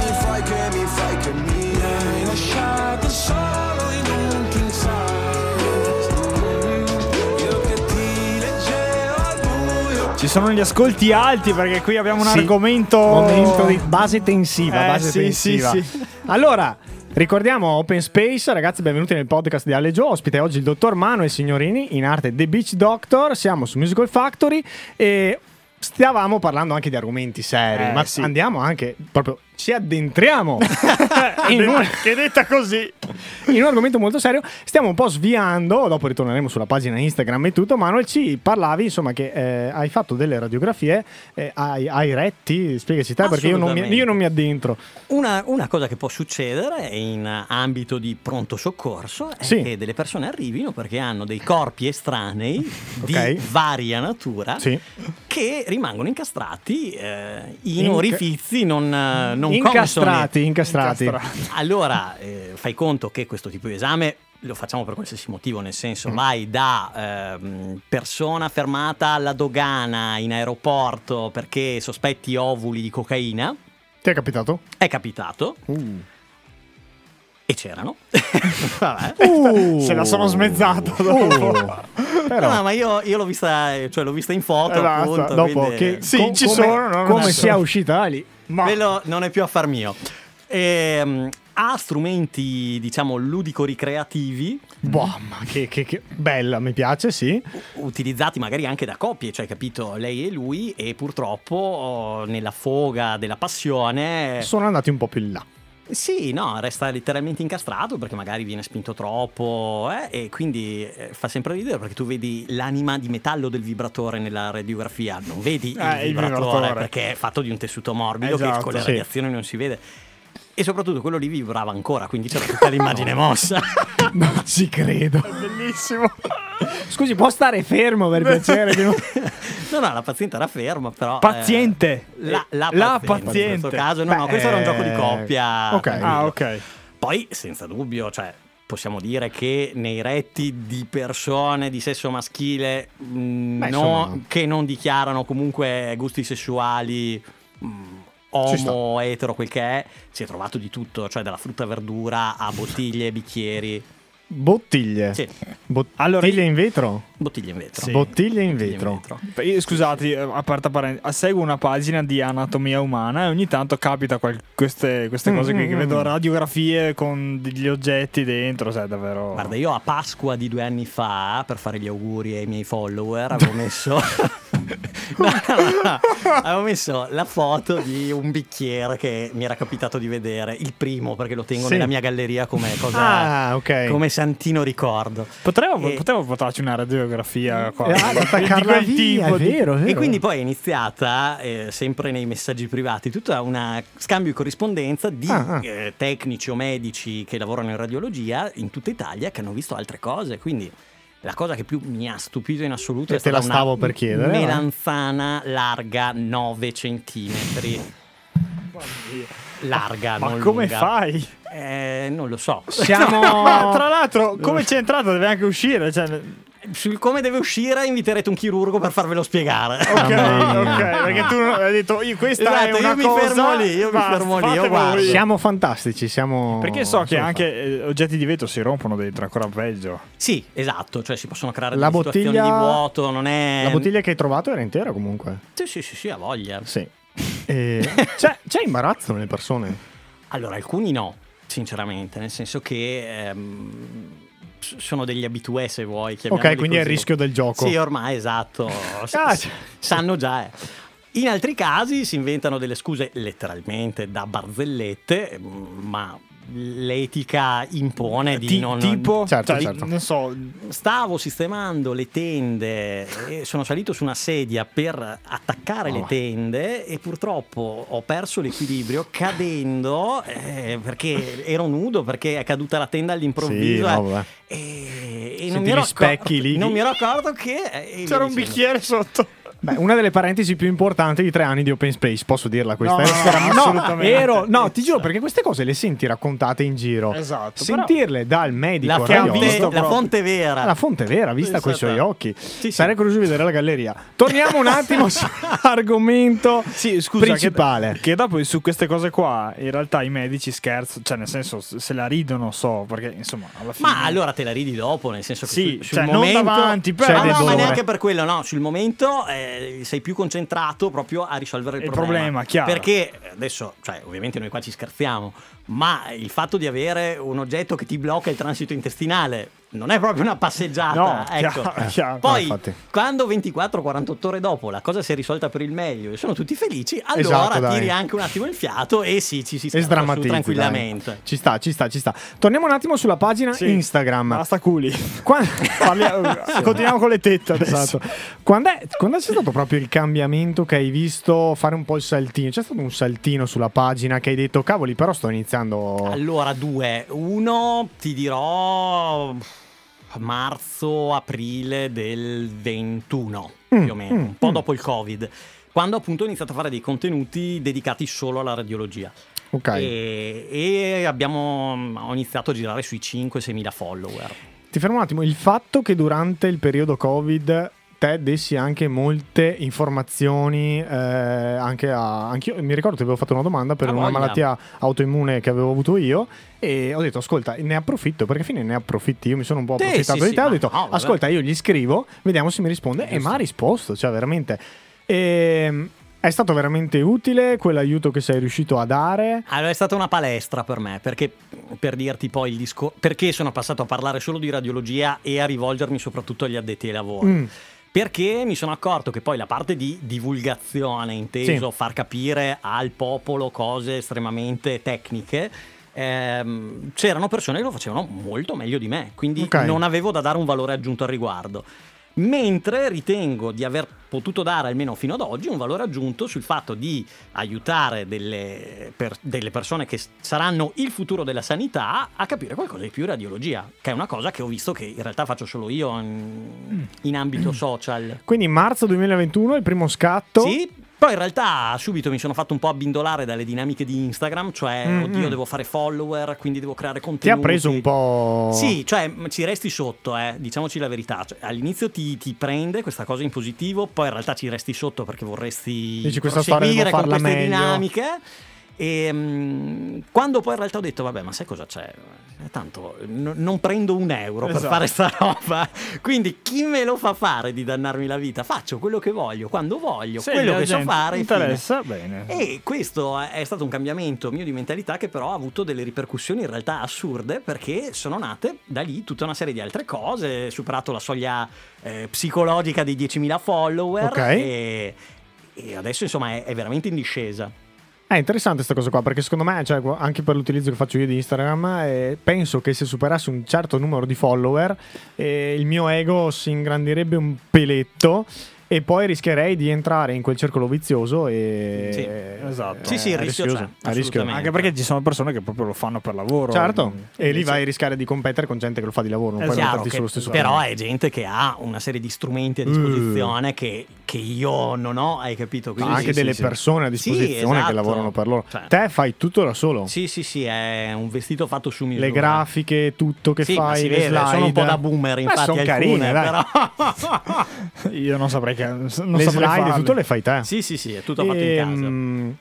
Ci sono gli ascolti alti perché qui abbiamo un Sì. argomento. Momento di base tensiva. Eh, base sì, tensiva. sì, sì. Allora. Ricordiamo Open Space, ragazzi, benvenuti nel podcast di Ale Gio. Ospite oggi il dottor Manuel Signorini, in arte The Beach Doctor. Siamo su Musical Factory e stavamo parlando anche di argomenti seri, Eh, ma sì. andiamo anche proprio ci addentriamo in un, che detta così. in un argomento molto serio. Stiamo un po' sviando, dopo ritorneremo sulla pagina Instagram e tutto. Manuel, ci parlavi insomma che eh, hai fatto delle radiografie, eh, hai, hai retti, spiegaci te perché io non, mi, io non mi addentro. Una, una cosa che può succedere in ambito di pronto soccorso è Sì. che delle persone arrivino perché hanno dei corpi estranei di Ok. varia natura Sì. Che rimangono incastrati eh, in Inca- orifizi non, eh, non Incastrati, incastrati. consoni. Allora, eh, fai conto che questo tipo di esame lo facciamo per qualsiasi motivo, nel senso Mm. vai da ehm, persona fermata alla dogana in aeroporto perché sospetti ovuli di cocaina, Ti è capitato? è capitato. E c'erano. Vabbè. Se la sono smezzato dopo. Però, No, ma io, io l'ho vista, eh, cioè l'ho vista in foto, basta, appunto. dopo quindi- che Sì, com- ci come, sono, no? come sia uscita lì. Ma Quello non è più affar mio. Ehm, ha strumenti, diciamo, ludico-ricreativi Boh, ma che, che- che bella, mi piace, sì. utilizzati magari anche da coppie, cioè capito, lei e lui e purtroppo nella foga della passione Sono andati un po' più in là. Sì, no, resta letteralmente incastrato perché magari viene spinto troppo eh, e quindi eh, fa sempre ridere perché tu vedi l'anima di metallo del vibratore nella radiografia, non vedi Eh, il il vibratore, vibratore. perché è fatto di un tessuto morbido che Esatto, con le sì. radiazioni non si vede. E soprattutto quello lì vibrava ancora, quindi c'era tutta l'immagine mossa. Non ci credo. Bellissimo. Scusi, può stare fermo per piacere? che non- no, no, la paziente era ferma, però... eh, Paziente. la, la La paziente, In paziente. questo caso, no, no, Beh, questo era un gioco di coppia. ok. Ah, ok. Poi, senza dubbio, cioè, possiamo dire che nei retti di persone di sesso maschile mh, Beh, no- insomma. che non dichiarano comunque gusti sessuali mh, Homo, etero, quel che è, si è trovato di tutto, cioè dalla frutta e verdura a bottiglie, bicchieri. Bottiglie. Sì, Bottiglie Allora, in vetro? bottiglie in vetro. Sì. Bottiglie in Bottiglie vetro. Scusate, eh, aperta parentesi, seguo una pagina di anatomia umana e ogni tanto capita qual- queste, queste Mm, cose qui, mm, che mm. vedo radiografie con degli oggetti dentro, sai, davvero... Guarda, io a Pasqua di due anni fa, per fare gli auguri ai miei follower, avevo messo. No, no, no. Avevo messo la foto di un bicchiere che mi era capitato di vedere, il primo, perché lo tengo Sì. nella mia galleria come cosa. Ah, ok. Come santino ricordo. Potevo, E- potevo portarci una radiografia qua. Eh, ah, da di quel via, tipo è di- vero, è vero. E quindi poi è iniziata, eh, sempre nei messaggi privati, tutta una scambio e corrispondenza di Ah, ah. eh, tecnici o medici che lavorano in radiologia in tutta Italia che hanno visto altre cose. Quindi la cosa che più mi ha stupito in assoluto E è te stata la stavo una per chiedere, melanzana larga 9 centimetri. Larga, Ma non come lunga. fai? Eh, non lo so. Siamo... Ma tra l'altro, come c'è entrato deve anche uscire. Cioè... Sul come deve uscire inviterete un chirurgo per farvelo spiegare. Ok, mia. ok, perché tu hai detto io questa Esatto, è una io mi cosa, fermo lì, io mi fermo lì, io guardo. Siamo fantastici, siamo... Perché so che anche eh, oggetti di vetro si rompono dentro, ancora peggio. Sì, esatto, cioè si possono creare La delle situazioni bottiglia- di vuoto, non è... La bottiglia che hai trovato era intera comunque. Sì, sì, sì, sì, ha voglia. Sì. E... c'è, c'è imbarazzo nelle persone. Allora, alcuni no, sinceramente, nel senso che ehm, sono degli abitué, se vuoi. Ok, quindi è il rischio del gioco. Sì, ormai, esatto. Ah, s- sanno già, eh. In altri casi si inventano delle scuse letteralmente da barzellette, mm, ma l'etica impone di Ti- non... tipo, Certo, cioè, certo. non so, Stavo sistemando le tende e sono salito su una sedia per attaccare le Oh. tende e purtroppo ho perso l'equilibrio cadendo eh, perché ero nudo perché è caduta la tenda all'improvviso Sì, eh, no, vabbè. e, e non mi accorto, lì. non mi ero accorto che eh, c'era un bicchiere sotto. Beh, una delle parentesi più importanti di tre anni di Open Space, posso dirla questa? No, Era- no, assolutamente. ero- no, ti giuro perché queste cose le senti raccontate in giro. Esatto, Sentirle dal medico la che ha fonte, visto la fonte vera Ah, La fonte vera, vista Sì, coi suoi esatto. occhi. sì. Sarei curioso di vedere la galleria. Torniamo un attimo sull'argomento Sì, scusa, principale. Che, che dopo su queste cose qua, in realtà i medici scherzano, cioè nel senso se la ridono, so, perché insomma alla fine... ma allora te la ridi dopo, nel senso che Sì, sul, sul cioè, non momento davanti, però- Ah, C'è no, del ma neanche per quello, no, sul momento eh, sei più concentrato proprio a risolvere il, Il problema, chiaro. Perché adesso, cioè, ovviamente noi qua ci scherziamo, ma il fatto di avere un oggetto che ti blocca il transito intestinale non è proprio una passeggiata, No, ecco. chiaro, chiaro. Poi, No, infatti. quando 24-48 ore dopo la cosa si è risolta per il meglio e sono tutti felici, allora Esatto, dai. tiri anche un attimo il fiato e sì, ci si E sdrammatizzi tranquillamente. dai. Ci sta, ci sta, ci sta. Torniamo un attimo sulla pagina Sì, Instagram. Basta culi. Continuiamo con le tette adesso. Esatto. Quando, è, quando c'è stato proprio il cambiamento che hai visto fare un po' il saltino? C'è stato un saltino sulla pagina che hai detto, cavoli, però sto iniziando... Allora, due. Uno, ti dirò marzo-aprile del 21, Mm, più o meno, mm, un po' mm. dopo il Covid, quando appunto ho iniziato a fare dei contenuti dedicati solo alla radiologia. Ok. E, e abbiamo ho iniziato a girare sui 5-6 mila follower. Ti fermo un attimo, il fatto che durante il periodo Covid te dessi anche molte informazioni, eh, anche a... Anch'io mi ricordo che avevo fatto una domanda per Ah, una voglia. malattia autoimmune che avevo avuto io e ho detto ascolta ne approfitto perché alla fine ne approfitti, io mi sono un po' Sì, approfittato sì, di sì, te, ho ma detto no, ascolta io gli scrivo, vediamo se mi risponde e mi ha risposto, cioè veramente... E, È stato veramente utile quell'aiuto che sei riuscito a dare? Allora è stata una palestra per me, perché per dirti poi il discorso, perché sono passato a parlare solo di radiologia e a rivolgermi soprattutto agli addetti ai lavori. Mm. Perché mi sono accorto che poi la parte di divulgazione, inteso Sì. far capire al popolo cose estremamente tecniche, ehm, c'erano persone che lo facevano molto meglio di me, quindi Ok. non avevo da dare un valore aggiunto al riguardo. Mentre ritengo di aver potuto dare almeno fino ad oggi un valore aggiunto sul fatto di aiutare delle, per- delle persone che saranno il futuro della sanità a capire qualcosa di più di radiologia, che è una cosa che ho visto che in realtà faccio solo io in, in ambito social. Quindi marzo 2021 il primo scatto. Sì, poi in realtà subito mi sono fatto un po' abbindolare dalle dinamiche di Instagram, cioè Mm, oddio devo fare follower, quindi devo creare Ti contenuti. ha preso un po'. Sì, cioè ci resti sotto, eh, diciamoci la verità. Cioè, all'inizio ti, ti prende questa cosa in positivo, poi in realtà ci resti sotto perché vorresti Dici, proseguire con queste meglio. dinamiche. E mm, quando poi in realtà ho detto, vabbè, ma sai cosa c'è? Eh, Tanto n- non prendo un euro per Esatto. fare sta roba. Quindi chi me lo fa fare di dannarmi la vita? Faccio quello che voglio, quando voglio, Se quello che so fare. fine. interessa, bene. E questo è stato un cambiamento mio di mentalità che però ha avuto delle ripercussioni in realtà assurde perché sono nate da lì tutta una serie di altre cose, superato la soglia eh, psicologica dei 10.000 follower Ok. e, e adesso insomma è, è veramente in discesa. È interessante questa cosa qua perché secondo me, cioè, anche per l'utilizzo che faccio io di Instagram, eh, penso che se superassi un certo numero di follower, eh, il mio ego si ingrandirebbe un peletto e poi rischierei di entrare in quel circolo vizioso e... Sì, esatto. Sì, sì, il è rischio rischioso, c'è, assolutamente. Anche perché ci sono persone che proprio lo fanno per lavoro. Certo, e lì vai a rischiare di competere con gente che lo fa di lavoro, non Esatto. puoi Chiaro metterti sullo stesso però è gente che ha una serie di strumenti a Mm. disposizione che, che io non ho, hai capito? Quindi anche sì, delle sì, persone a disposizione Sì, che esatto. lavorano per loro. Cioè, Te fai tutto da solo. Sì, sì, sì, è un vestito fatto su misura. Le grafiche, tutto che fai, le vede, slide. sono un po' da boomer, Beh, infatti, sono alcune, carine, però... Io non saprei che. Non le slide, farle. tutto le fai te. sì, sì, sì, è tutto fatto in casa. Ehm,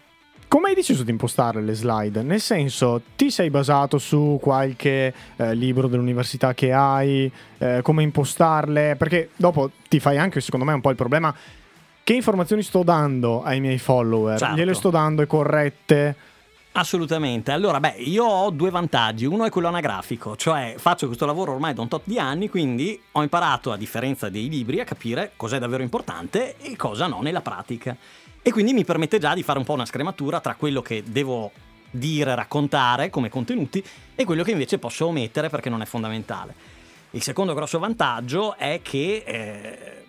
Come hai deciso di impostare le slide? Nel senso, ti sei basato su qualche eh, libro dell'università che hai, eh, come impostarle? Perché dopo ti fai anche, secondo me, un po' il problema. Che informazioni sto dando ai miei follower? Certo. Gliele sto dando e corrette? Assolutamente. Allora, beh, io ho due vantaggi. Uno è quello anagrafico, cioè faccio questo lavoro ormai da un tot di anni, quindi ho imparato, a differenza dei libri, a capire cos'è davvero importante e cosa no nella pratica. E quindi mi permette già di fare un po' una scrematura tra quello che devo dire, raccontare come contenuti e quello che invece posso omettere perché non è fondamentale. Il secondo grosso vantaggio è che eh,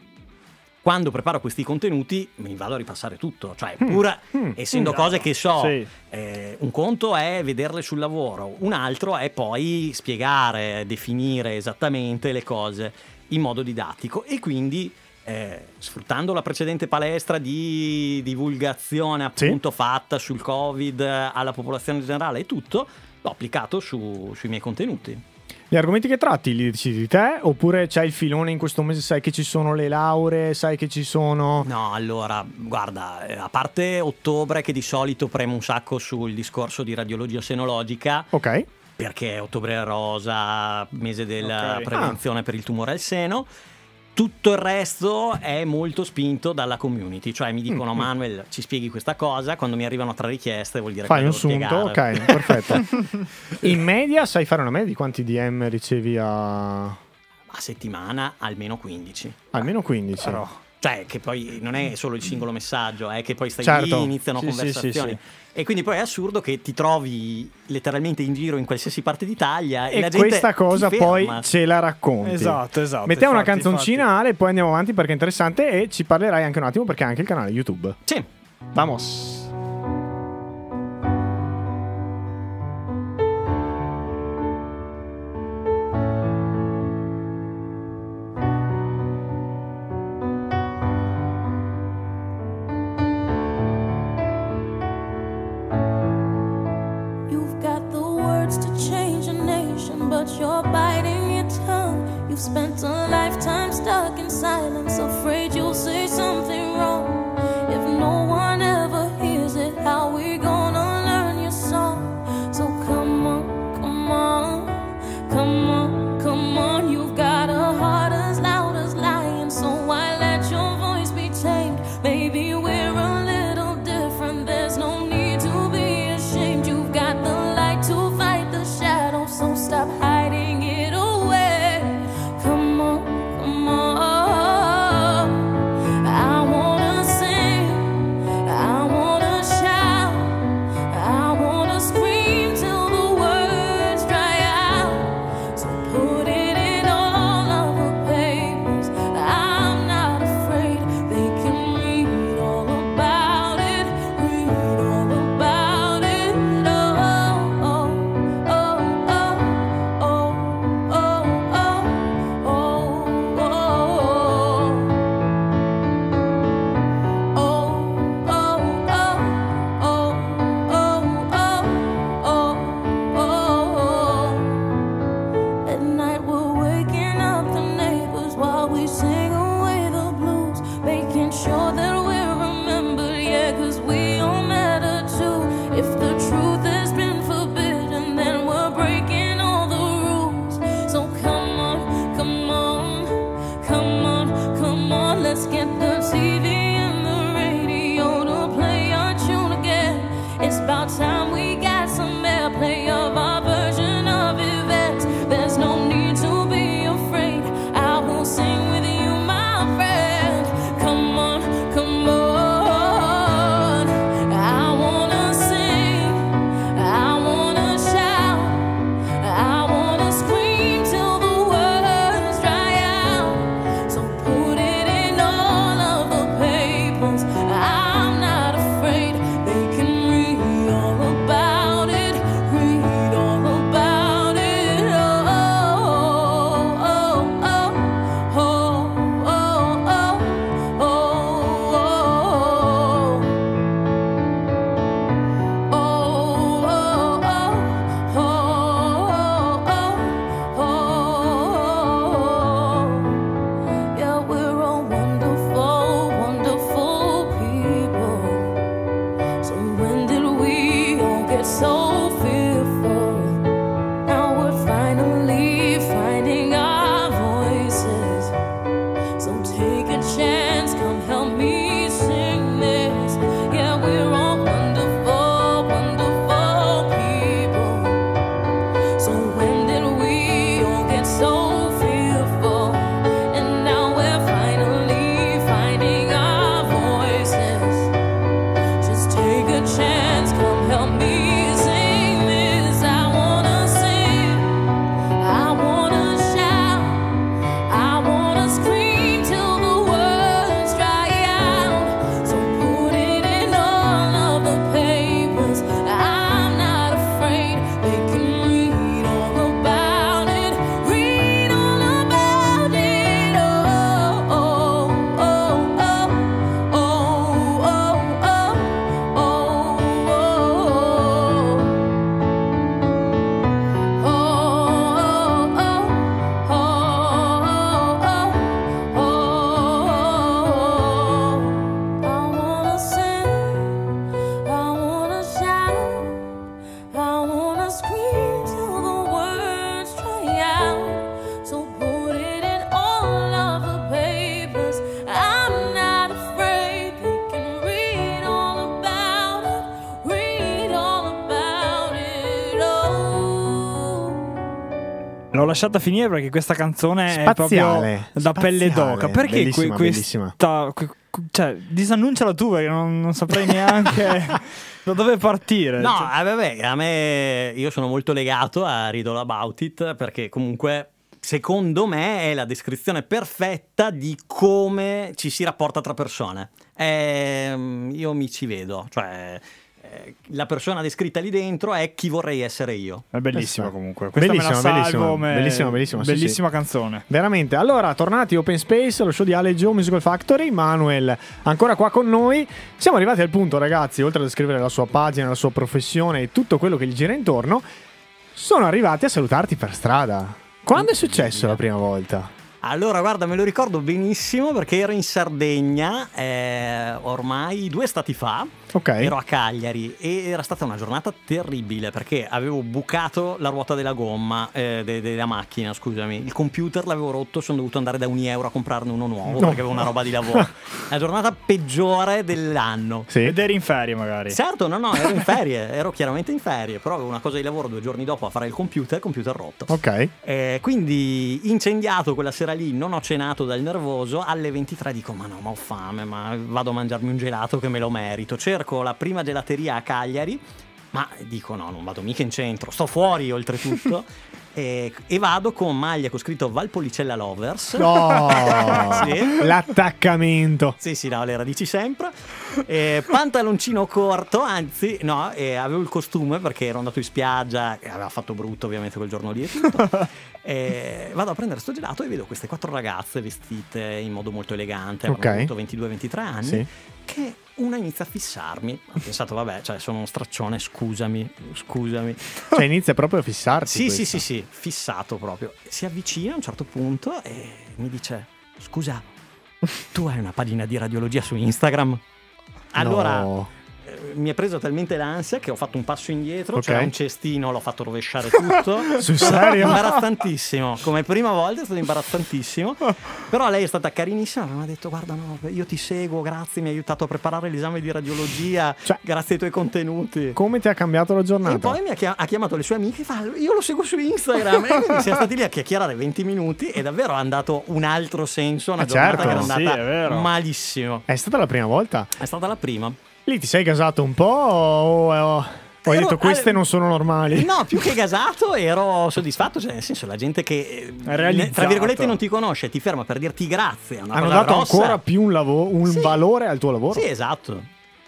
quando preparo questi contenuti mi vado a ripassare tutto, cioè pur mm, essendo mm. cose che so, Sì. eh, un conto è vederle sul lavoro, un altro è poi spiegare, definire esattamente le cose in modo didattico e quindi eh, sfruttando la precedente palestra di divulgazione Sì. appunto fatta sul covid alla popolazione generale e tutto, l'ho applicato su- sui miei contenuti. Gli argomenti che tratti li decidi te? Oppure c'hai il filone in questo mese? Sai che ci sono le lauree? Sai che ci sono. No, allora, guarda, eh, a parte ottobre che di solito premo un sacco sul discorso di radiologia senologica, Ok. perché ottobre è rosa, mese della Ok. prevenzione per il tumore al seno. Tutto il resto è molto spinto dalla community, cioè mi dicono Mm, mm. Manuel ci spieghi questa cosa, quando mi arrivano tre richieste vuol dire Fai che un devo sunto, spiegare. ok, perfetto. In media sai fare una media di quanti DM ricevi a... A settimana almeno 15. Almeno 15. Però. Cioè, che poi non è solo il singolo messaggio, è che poi stai Certo. lì, iniziano Sì, sì, conversazioni. sì, E quindi poi è assurdo che ti trovi letteralmente in giro in qualsiasi parte d'Italia e, E la gente questa cosa ti poi ce la racconti. Esatto, esatto. Mettiamo una infatti, canzoncina infatti. Ale, poi andiamo avanti perché è interessante e ci parlerai anche un attimo perché ha anche il canale YouTube. Sì. Vamos. Lasciata finire perché questa canzone è Spaziale, proprio da pelle d'oca. Perché Bellissima, que- bellissima. questa. que- que- cioè, disannunciala tu perché non, non saprei neanche da dove partire. No, Cioè, eh, vabbè, a me io sono molto legato a All About It perché comunque secondo me è la descrizione perfetta di come ci si rapporta tra persone. Ehm, io mi ci vedo, cioè eh, la persona descritta lì dentro è chi vorrei essere io. È bellissima Questa- comunque. Questa Bellissima, me la salvo, bellissima, me- bellissima, bellissima, sì, Bellissima canzone. Veramente. Allora, tornati Open Space, lo show di Ale Joe Musical Factory. Manuel ancora qua con noi. Siamo arrivati al punto, ragazzi, oltre a descrivere la sua pagina, la sua professione e tutto quello che gli gira intorno, sono arrivati a salutarti per strada. Quando è successo la prima volta? Allora, guarda, me lo ricordo benissimo perché ero in Sardegna eh, ormai due stati fa. Ok. Ero a Cagliari e era stata una giornata terribile perché avevo bucato la ruota della gomma eh, de- della macchina, scusami. Il computer l'avevo rotto, sono dovuto andare da Unieuro a comprarne uno nuovo perché avevo una roba di lavoro. la giornata peggiore dell'anno. Sì. Ed eri in ferie magari. Certo, no, no, ero in ferie, ero chiaramente in ferie, però avevo una cosa di lavoro due giorni dopo a fare il computer, il computer rotto. Ok. Eh, quindi incendiato quella sera lì, non ho cenato dal nervoso, alle 23 dico ma no, ma ho fame, ma vado a mangiarmi un gelato che me lo merito. Cerco la prima gelateria a Cagliari, ma dico no, non vado mica in centro, sto fuori oltretutto. e, e vado con maglia con scritto Valpolicella Lovers. No, Sì. l'attaccamento. Sì, sì, no, le radici sempre. Eh, pantaloncino corto, anzi, no, eh, avevo il costume perché ero andato in spiaggia, e aveva fatto brutto ovviamente quel giorno lì e tutto. Eh, vado a prendere sto gelato e vedo queste quattro ragazze vestite in modo molto elegante, Ok. avevano avuto 22-23 anni, Sì. Che una inizia a fissarmi. Ho pensato, vabbè, cioè, sono uno straccione, scusami, scusami. Cioè inizia proprio a fissarti. Sì, sì, questa. sì, sì, fissato proprio. Si avvicina a un certo punto e mi dice: Scusa, tu hai una pagina di radiologia su Instagram? Allora No. Mi è preso talmente l'ansia che ho fatto un passo indietro, Ok. c'era un cestino, l'ho fatto rovesciare tutto. Sul serio? Imbarazzantissimo. Come prima volta è stato imbarazzantissimo. Però lei è stata carinissima, mi ha detto guarda no, io ti seguo, grazie, mi hai aiutato a preparare l'esame di radiologia, Cioè- grazie ai tuoi contenuti. Come ti ha cambiato la giornata? E poi mi ha, chia- ha chiamato le sue amiche e fa: Io lo seguo su Instagram. e quindi siamo stati lì a chiacchierare 20 minuti e davvero ha dato un altro senso. Una Eh, giornata certo, che era sì, andata è vero. malissimo. È stata la prima volta? È stata la prima. Lì ti sei gasato un po' o, o- o hai detto queste non sono normali? No, più che gasato ero soddisfatto, cioè nel senso la gente che realizzato. tra virgolette non ti conosce, ti ferma per dirti grazie, Hanno cosa dato grossa. ancora più un, lavo- un Sì. valore al tuo lavoro? Sì, esatto.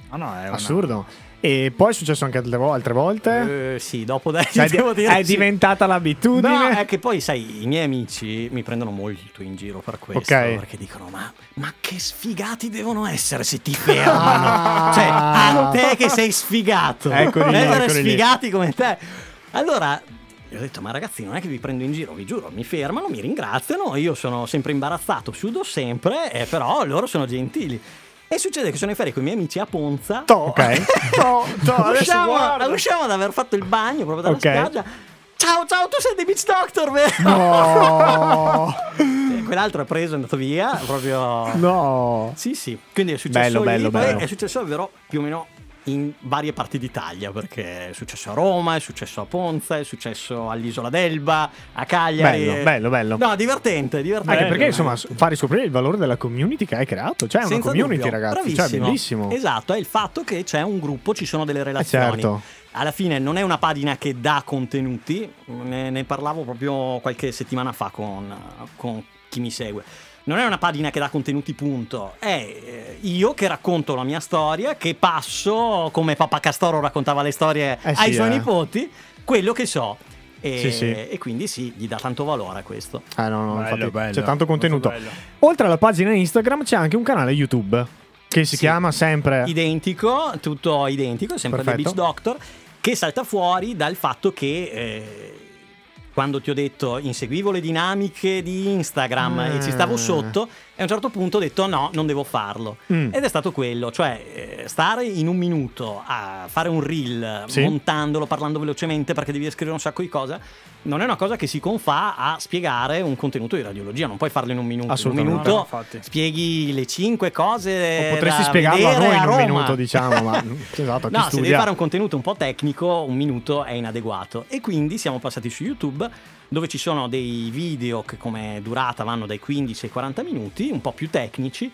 Ah, no, è una- Assurdo. E poi è successo anche altre, vo- altre volte? Eh, sì, dopo dai, Cioè, devo dire è sì. diventata l'abitudine? No, è che poi, sai, i miei amici mi prendono molto in giro per questo. Ok. Perché dicono: ma, ma che sfigati devono essere se ti fermano? cioè, a te che sei sfigato. Eccoli lì, Essere eccoli lì. sfigati come te. Allora. Gli ho detto, ma ragazzi, non è che vi prendo in giro, vi giuro, mi fermano, mi ringraziano, io sono sempre imbarazzato, chiudo sempre, eh, però loro sono gentili. E succede che sono in ferie con i miei amici a Ponza. To. Ok. To, to, Usciamo, usciamo ad aver fatto il bagno proprio dalla Ok. spiaggia. Ciao, ciao, tu sei The Beach Doctor, vero? No, E Quell'altro è preso, è andato via, proprio... no. Sì, sì. Quindi è successo Bello, lì, bello, bello. è successo però più o meno in varie parti d'Italia, perché è successo a Roma, è successo a Ponza, è successo all'Isola d'Elba, a Cagliari. Bello, bello, bello. No, divertente, divertente. Anche perché insomma fa riscoprire il valore della community che hai creato. Cioè, è una community, dubbio. ragazzi. Bravissimo. Cioè, bellissimo. Esatto, è il fatto che c'è un gruppo, ci sono delle relazioni. certo. Alla fine non è una pagina che dà contenuti, ne, ne parlavo proprio qualche settimana fa con, con chi mi segue. Non è una pagina che dà contenuti, punto. È eh, io che racconto la mia storia, che passo, come Papa Castoro raccontava le storie Eh sì, ai suoi eh. nipoti, quello che so. E, Sì, sì. e quindi sì, gli dà tanto valore a questo. Ah, no, no, Bello, infatti bello, c'è tanto contenuto. Oltre alla pagina Instagram c'è anche un canale YouTube che si Sì. chiama sempre identico, tutto identico, sempre The Perfetto. Beach Doctor, che salta fuori dal fatto che eh, quando ti ho detto inseguivo le dinamiche di Instagram Ah. e ci stavo sotto, e a un certo punto ho detto no, non devo farlo. Mm. Ed è stato quello, cioè eh, stare in un minuto a fare un reel, Sì. montandolo, parlando velocemente perché devi scrivere un sacco di cose. Non è una cosa che si confà a spiegare un contenuto di radiologia, non puoi farlo in un minuto. In un Assolutamente. minuto No, spieghi le cinque cose. O potresti spiegarlo a noi in un minuto, diciamo, ma esatto, a No, se devi fare un contenuto un po' tecnico, un minuto è inadeguato. E quindi siamo passati su YouTube, dove ci sono dei video che come durata vanno dai 15 ai 40 minuti, un po' più tecnici.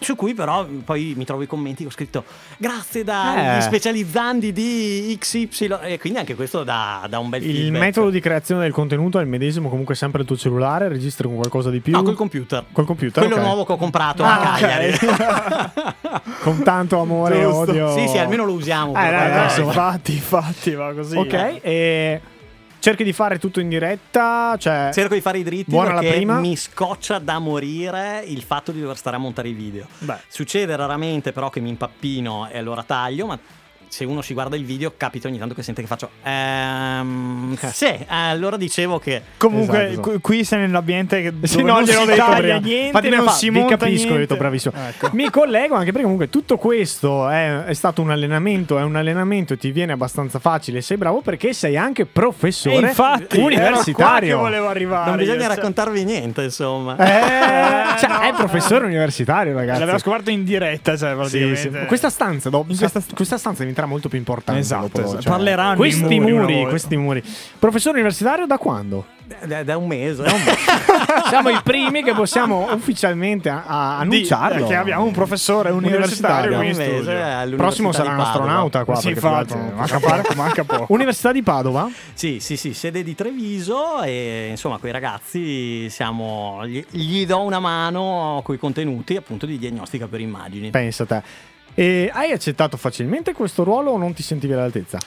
Su cui però poi mi trovo i commenti che ho scritto grazie dagli Eh. specializzandi di XY e quindi anche questo dà, dà un bel Il feedback. metodo di creazione del contenuto è il medesimo, comunque sempre il tuo cellulare, registri con qualcosa di più. No, col computer. Col computer, Quello ok. nuovo che ho comprato Ah, a. Cagliari. Con tanto amore e odio. sì, sì, almeno lo usiamo. Eh, dai, adesso- infatti, infatti, va così. Ok, e cerchi di fare tutto in diretta, cioè Cerco di fare i dritti Buona la perché prima. mi scoccia da morire il fatto di dover stare a montare i video. Beh. Succede raramente però che mi impappino e allora taglio, ma se uno si guarda il video capita ogni tanto che sente che faccio ehm, sì, eh, allora dicevo che Comunque, Esatto, esatto. qui- sei nell'ambiente che Sì, no, non si detto taglia prima. niente, Infatti, non fa, si monta capisco, niente. ho detto bravissimo. Ecco. Mi collego anche perché comunque tutto questo è, è stato un allenamento, è un allenamento e ti viene abbastanza facile, sei bravo perché sei anche E professore infatti, universitario. che volevo arrivare. non bisogna io, cioè, raccontarvi niente, insomma. Eh, cioè, no. è professore universitario, ragazzi. L'aveva scoperto in diretta, cioè, Sì, sì. Questa stanza, dopo- In questa- questa stanza diventerà molto più importante. Esatto, dopo, esatto. cioè, Parleranno questi muri, muri, questi muri. Professore universitario da quando? Da, da un mese. Siamo i primi che possiamo ufficialmente a- a- Di- annunciarlo. che abbiamo un professore universitario Universitario. qui un in mese studio. all'Università Prossimo sarà un astronauta qua. Sì, infatti, manca poco, manca poco. Università di Padova? Sì, sì, sì, sede di Treviso e insomma quei ragazzi siamo, gli, gli do una mano con i contenuti appunto di diagnostica per immagini. Pensa te. E hai accettato facilmente questo ruolo o non ti sentivi all'altezza?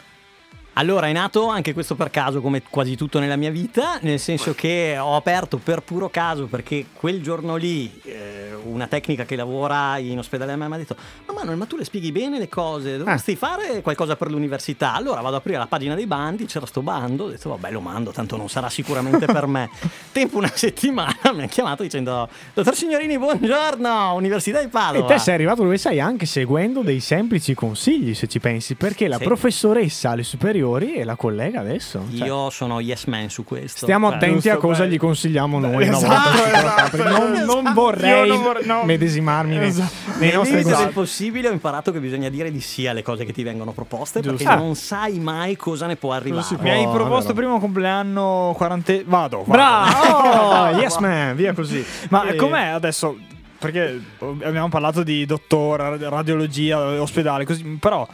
Allora è nato anche questo per caso come quasi tutto nella mia vita, nel senso che ho aperto per puro caso perché quel giorno lì eh, una tecnica che lavora in ospedale a me mi ha detto ma Manuel ma tu le spieghi bene le cose, dovresti fare qualcosa per l'università. Allora vado ad aprire la pagina dei bandi, c'era sto bando, ho detto vabbè lo mando, tanto non sarà sicuramente per me. Tempo una settimana mi ha chiamato dicendo dottor Signorini buongiorno, Università di Padova. E te sei arrivato dove sei anche seguendo dei semplici consigli, se ci pensi, perché la Sì. professoressa alle superiori e la collega adesso. Cioè, Io sono yes man su questo. Stiamo Cioè, attenti a cosa beh. gli consigliamo noi una Esatto, esatto, non, non esatto. vorrei Io non vorrei- no. medesimarmi nei, Esatto. nei Nel nostri limite del possibile ho imparato che bisogna dire di sì alle cose che ti vengono proposte Giusto. perché Ah. non sai mai cosa ne può arrivare. Mi hai Oh, proposto prima un compleanno 40. Vado. vado. Bravo! Oh, yes man, via così. Ma Eh, com'è adesso? Perché abbiamo parlato di dottore, radiologia, ospedale, così, però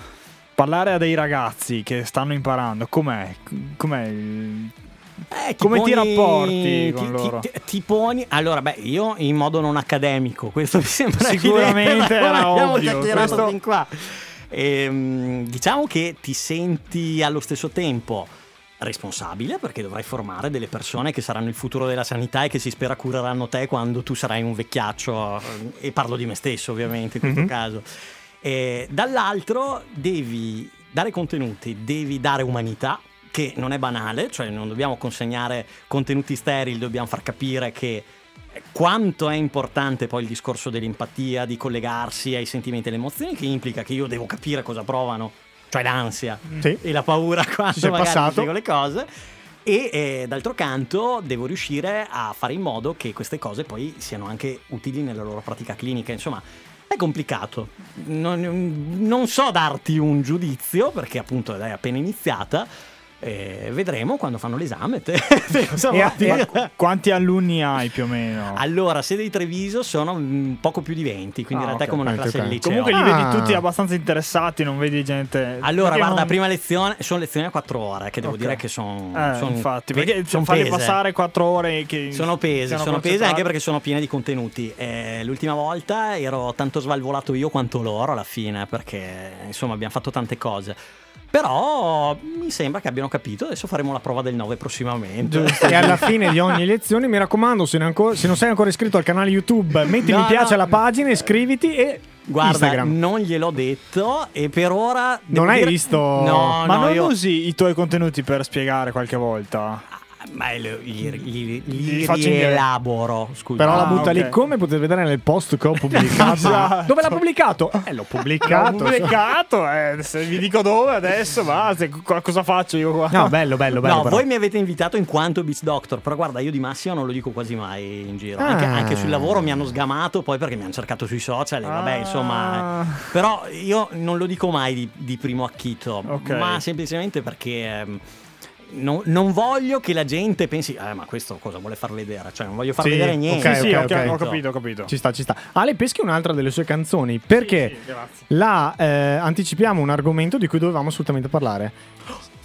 parlare a dei ragazzi che stanno imparando, com'è? Com'è il- Eh, Come ti poni- rapporti con ti- loro? Ti, ti poni. Allora, beh, io in modo non accademico, questo mi sembra Sicuramente evidente, era ovvio, questo- fin qua. Ehm, diciamo che ti senti allo stesso tempo responsabile perché dovrai formare delle persone che saranno il futuro della sanità e che si spera cureranno te quando tu sarai un vecchiaccio e parlo di me stesso ovviamente in questo Mhm. caso e dall'altro devi dare contenuti devi dare umanità che non è banale cioè non dobbiamo consegnare contenuti sterili dobbiamo far capire che quanto è importante poi il discorso dell'empatia, di collegarsi ai sentimenti e alle emozioni, che implica che io devo capire cosa provano, cioè l'ansia Sì. e la paura Ci quando sei magari passato. spiego le cose. E eh, d'altro canto devo riuscire a fare in modo che queste cose poi siano anche utili nella loro pratica clinica. Insomma, è complicato. Non, non so darti un giudizio perché appunto è appena iniziata. Eh, vedremo quando fanno l'esame. te. Cosa E- vuol e- dire? quanti alunni hai più o meno? Allora, sede di Treviso sono mm, poco più di 20, quindi Ah, in realtà ok, è come una classe ok. del liceo. Comunque li Ah. vedi tutti abbastanza interessati, non vedi gente. Allora, perché guarda, non- prima lezione sono lezioni a 4 ore, che devo Ok. dire che sono. Eh, infatti, perché sono farli pese. passare 4 ore che Sono siano sono concentrati. anche perché sono piene di contenuti. Eh, l'ultima volta ero tanto svalvolato io quanto loro alla fine, perché insomma abbiamo fatto tante cose. Però mi sembra che abbiano capito, adesso faremo la prova del 9 prossimamente. E alla fine di ogni lezione, mi raccomando, se, ancora- se non sei ancora iscritto al canale YouTube, metti No, mi piace no. alla pagina, iscriviti e Guarda, Instagram. non gliel'ho detto e per ora... devo hai dire- visto- No, Ma no, non io... usi i tuoi contenuti per spiegare qualche volta? Ma li, li, li, Li li rielaboro. Scusa. Però la Ah, butta ok. lì come potete vedere nel post che ho pubblicato. Esatto. Dove l'ha pubblicato? Eh, l'ho L'ho pubblicato. pubblicato, eh, se vi dico dove adesso, co- cosa faccio io qua? No, bello, bello, bello. No, però. voi mi avete invitato in quanto Beats Doctor, però guarda, io di Massimo non lo dico quasi mai in giro. Ah. Anche, anche sul lavoro mi hanno sgamato, poi perché mi hanno cercato sui social e vabbè, Ah. insomma... eh. Però io non lo dico mai di, di primo acchito, Ok. ma semplicemente perché... ehm, non, non voglio che la gente pensi, eh, ma questo cosa vuole far vedere? Cioè, non voglio far Sì, vedere niente. sì, sì, ok, ok, ok. ho capito, ho capito. Ci sta, ci sta. Ale Peschi è un'altra delle sue canzoni perché sì, grazie. la eh, anticipiamo un argomento di cui dovevamo assolutamente parlare.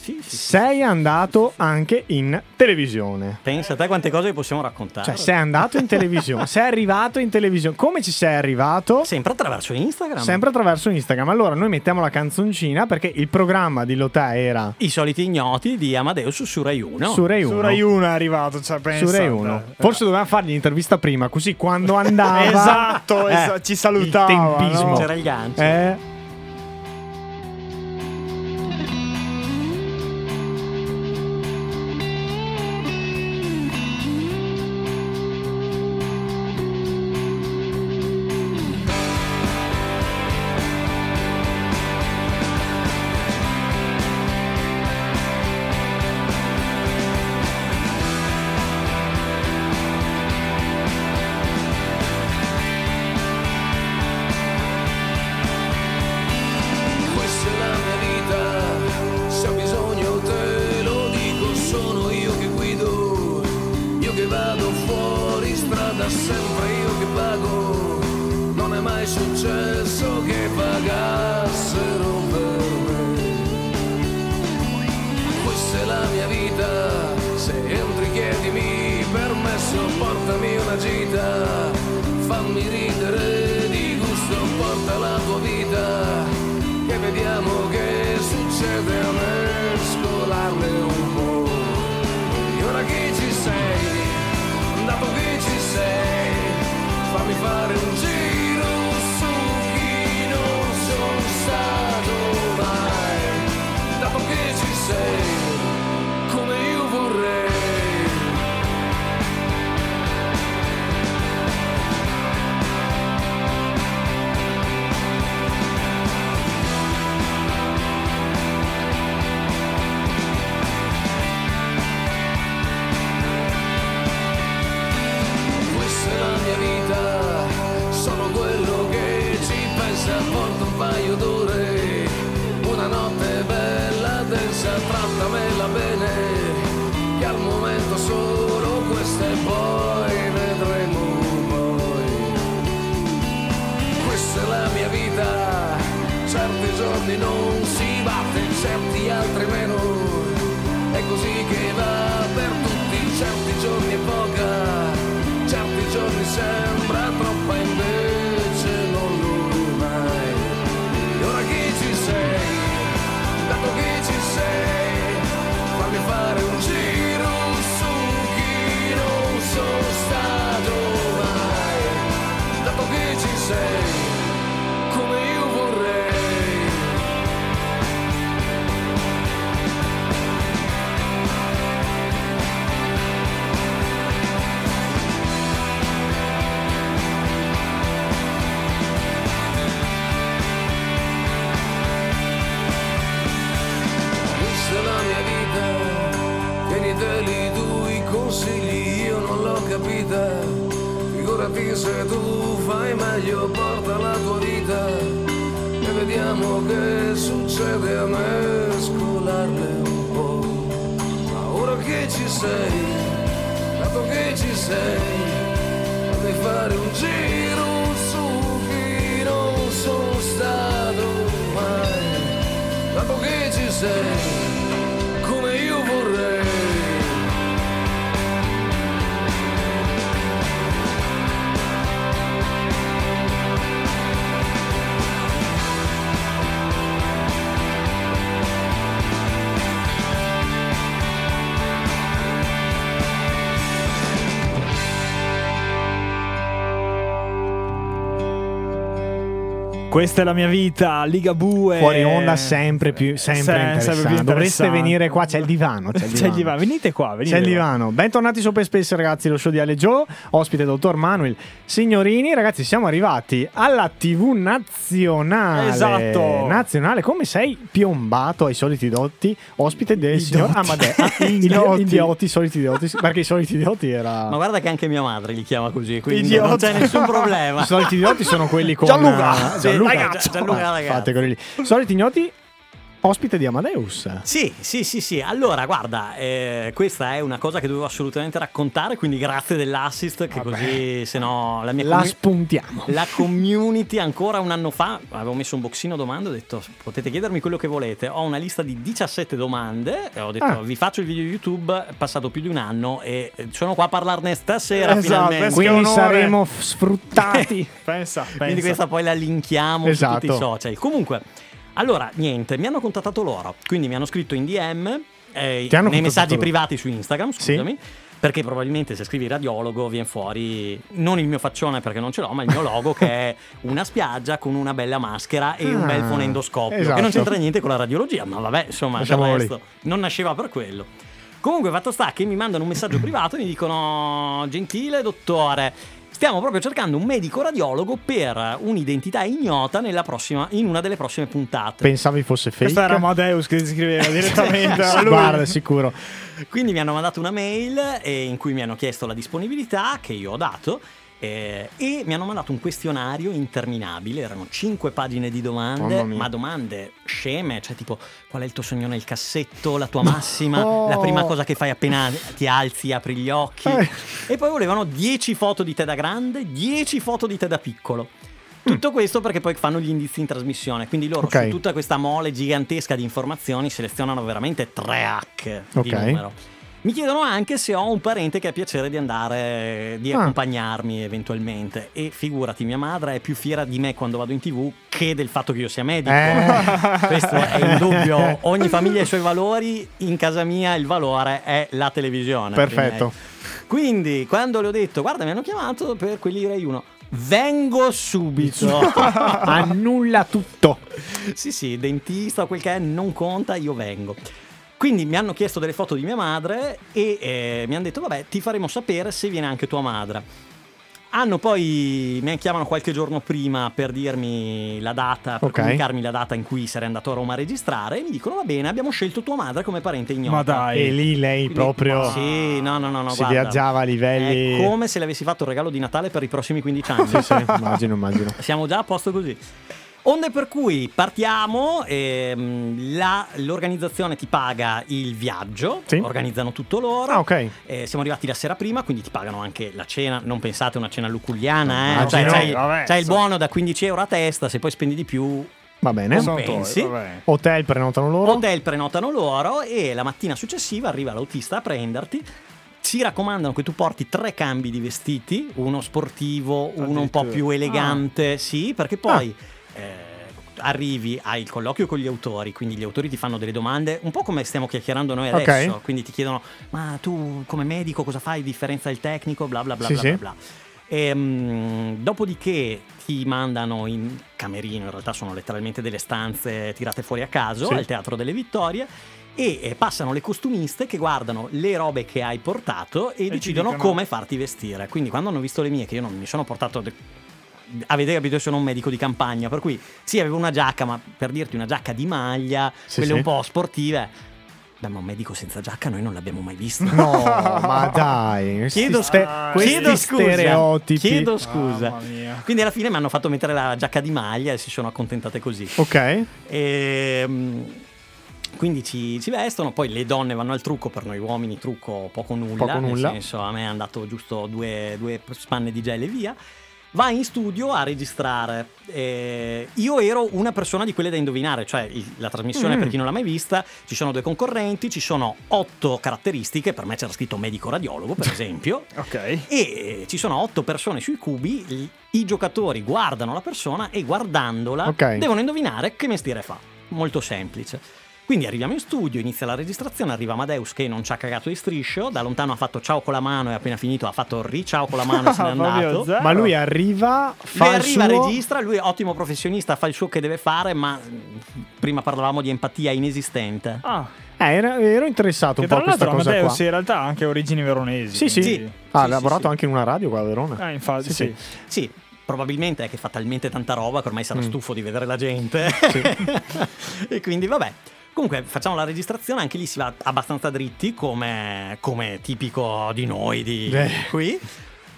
Sì, sì, sì. Sei andato anche in televisione. Pensa a te quante cose possiamo raccontare. Cioè, sei andato in televisione, sei arrivato in televisione. Come ci sei arrivato? Sempre attraverso Instagram. Sempre attraverso Instagram. Allora, noi mettiamo la canzoncina perché il programma di Lotà era I soliti ignoti di Amadeus su Rai 1. su Rai 1. Su Rai 1 è arrivato, cioè pensa. Su Rai 1. Forse dovevamo fargli l'intervista prima, così quando andava. Esatto, eh, esa- ci salutava, Il tempismo. no? C'era il gancio. Eh, Questa è la mia vita, Ligabue. Fuori onda sempre più, sempre Se- interessante. sempre più Dovreste venire qua, c'è il divano. C'è il divano. C'è il divano. Venite qua, venite C'è il qua. divano. Bentornati su Open Space, ragazzi. Lo show di Ale Joe. Ospite dottor Manuel Signorini. Ragazzi, siamo arrivati alla TV nazionale. Esatto. Nazionale. Come sei piombato ai soliti dotti? Ospite del I signor. Amadeo. Ah, Idioti. idioti. idioti, soliti idioti. Perché i soliti idioti era. Ma guarda che anche mia madre li chiama così, quindi Idiota. non c'è nessun problema. I soliti idioti sono quelli con Gianluca. eh, Sì, Gianluca, ragazzo. Gianluca, Ah, ragazzo. Fate quelli lì. Soliti idioti, ospite di Amadeus. Sì, sì, sì, sì. Allora, guarda, eh, questa è una cosa che dovevo assolutamente raccontare, quindi grazie dell'assist, che così, se no, la mia La commu- spuntiamo. la community ancora un anno fa avevo messo un boxino domande ho detto potete chiedermi quello che volete ho una lista di 17 domande e ho detto Ah. vi faccio il video YouTube è passato più di un anno e sono qua a parlarne stasera Esatto, finalmente Quindi onore. saremo sfruttati. Pensa, pensa. quindi questa poi la linkiamo su Esatto. tutti i social comunque allora niente mi hanno contattato loro quindi mi hanno scritto in DM eh, nei messaggi loro? privati su Instagram Sì. scusami perché probabilmente se scrivi radiologo viene fuori non il mio faccione perché non ce l'ho, ma il mio logo che è una spiaggia con una bella maschera e un Ah, bel fonendoscopio. esatto. Che non c'entra niente con la radiologia, ma vabbè, insomma, resto non nasceva per quello. Comunque, fatto sta che mi mandano un messaggio privato e mi dicono: Gentile dottore, stiamo proprio cercando un medico radiologo per un'identità ignota nella prossima, in una delle prossime puntate. Pensavi fosse fake. Questo era Amadeus che scriveva direttamente. era lui. Guarda, sicuro. Quindi mi hanno mandato una mail eh, in cui mi hanno chiesto la disponibilità che io ho dato eh, e mi hanno mandato un questionario interminabile, erano 5 pagine di domande, ma domande sceme, cioè tipo qual è il tuo sogno nel cassetto, la tua massima, Oh. la prima cosa che fai appena ti alzi, apri gli occhi. Eh. E poi volevano 10 foto di te da grande, 10 foto di te da piccolo. Tutto questo perché poi fanno gli indizi in trasmissione, quindi loro Ok. su tutta questa mole gigantesca di informazioni selezionano veramente 3 hack di Ok. numero. Mi chiedono anche se ho un parente che ha piacere di andare, di Ah. accompagnarmi eventualmente. E figurati, mia madre è più fiera di me quando vado in tv che del fatto che io sia medico. Eh. Questo è indubbio. Ogni famiglia ha i suoi valori. In casa mia il valore è la televisione. Perfetto. Quindi, quando le ho detto, guarda, mi hanno chiamato per quelli Rai 1. Vengo subito. Annulla tutto. sì, sì, dentista o quel che è, non conta, io vengo. Quindi mi hanno chiesto delle foto di mia madre e eh, mi hanno detto, vabbè, ti faremo sapere se viene anche tua madre. Hanno poi, mi chiamano qualche giorno prima per dirmi la data, per Ok. comunicarmi la data in cui sarei andato a Roma a registrare e mi dicono, va bene, abbiamo scelto tua madre come parente ignota. Ma dai. E lì lei Quindi- proprio Sì, no, no, no, no si guarda. viaggiava a livelli. È come se le avessi fatto un regalo di Natale per i prossimi 15 anni. Sì, sì, immagino, immagino. Siamo già a posto così. Onde per cui partiamo, ehm, la- l'organizzazione ti paga il viaggio, Sì. organizzano tutto loro. Ah, ok. Eh, siamo arrivati la sera prima, quindi ti pagano anche la cena. Non pensate a una cena luculliana, eh? Immagino. Cioè, c'hai, Vabbè, c'hai il buono da 15 euro a testa, se poi spendi di più, Va bene. Sono pensi? tuoi, vabbè. Hotel prenotano loro. Hotel prenotano loro e la mattina successiva arriva l'autista a prenderti. Ci raccomandano che tu porti tre cambi di vestiti, uno sportivo, uno un po' più elegante, sì, perché poi eh, arrivi, il colloquio con gli autori, quindi gli autori ti fanno delle domande, un po' come stiamo chiacchierando noi adesso, quindi ti chiedono, ma tu come medico cosa fai, differenza il tecnico, bla bla bla Sì, bla sì. bla bla. Ehm, dopodiché ti mandano in camerino, in realtà sono letteralmente delle stanze tirate fuori a caso Sì. al Teatro delle Vittorie e passano le costumiste che guardano le robe che hai portato e, ti decidono come farti vestire. Quindi quando hanno visto le mie, che io non mi sono portato... de- Avete capito, io sono un medico di campagna, per cui sì, avevo una giacca, ma per dirti una giacca di maglia, Sì, quelle sì. un po' sportive. Beh, ma un medico senza giacca noi non l'abbiamo mai visto. No, ma dai. Chiedo, ste- chiedo scusa. stereotipi. Chiedo scusa. Mamma mia. Quindi alla fine mi hanno fatto mettere la giacca di maglia e si sono accontentate così. Ok. Ehm, quindi ci, ci vestono, poi le donne vanno al trucco, per noi uomini trucco poco nulla, Poco nulla. nel senso a me è andato giusto due, due spanne di gel e via. Va in studio a registrare. Eh, io ero una persona di quelle da indovinare, cioè il- la trasmissione Mm. per chi non l'ha mai vista, ci sono due concorrenti, ci sono otto caratteristiche, per me c'era scritto medico radiologo per esempio, Ok. e ci sono otto persone sui cubi, i, i giocatori guardano la persona e guardandola Ok. devono indovinare che mestiere fa. Molto semplice. Quindi arriviamo in studio, inizia la registrazione, arriva Amadeus che non ci ha cagato di striscio, da lontano ha fatto ciao con la mano e appena finito ha fatto riciao con la mano e se n'è andato. zero. Ma lui arriva, fa Lui il arriva, suo... registra, lui è ottimo professionista, fa il suo che deve fare, ma mh, prima parlavamo di empatia inesistente. Ah, Eh, era- ero interessato che un po' a questa cosa Amadeus qua. in realtà ha anche origini veronesi. Sì, sì. quindi- Ah, ha Sì, sì, lavorato sì. anche in una radio qua a Verona. Ah, infatti, Sì, sì. sì. Sì, probabilmente è che fa talmente tanta roba che ormai sarà Mm. stufo di vedere la gente. e quindi vabbè. Comunque facciamo la registrazione, anche lì si va abbastanza dritti come, come tipico di noi di Eh. qui.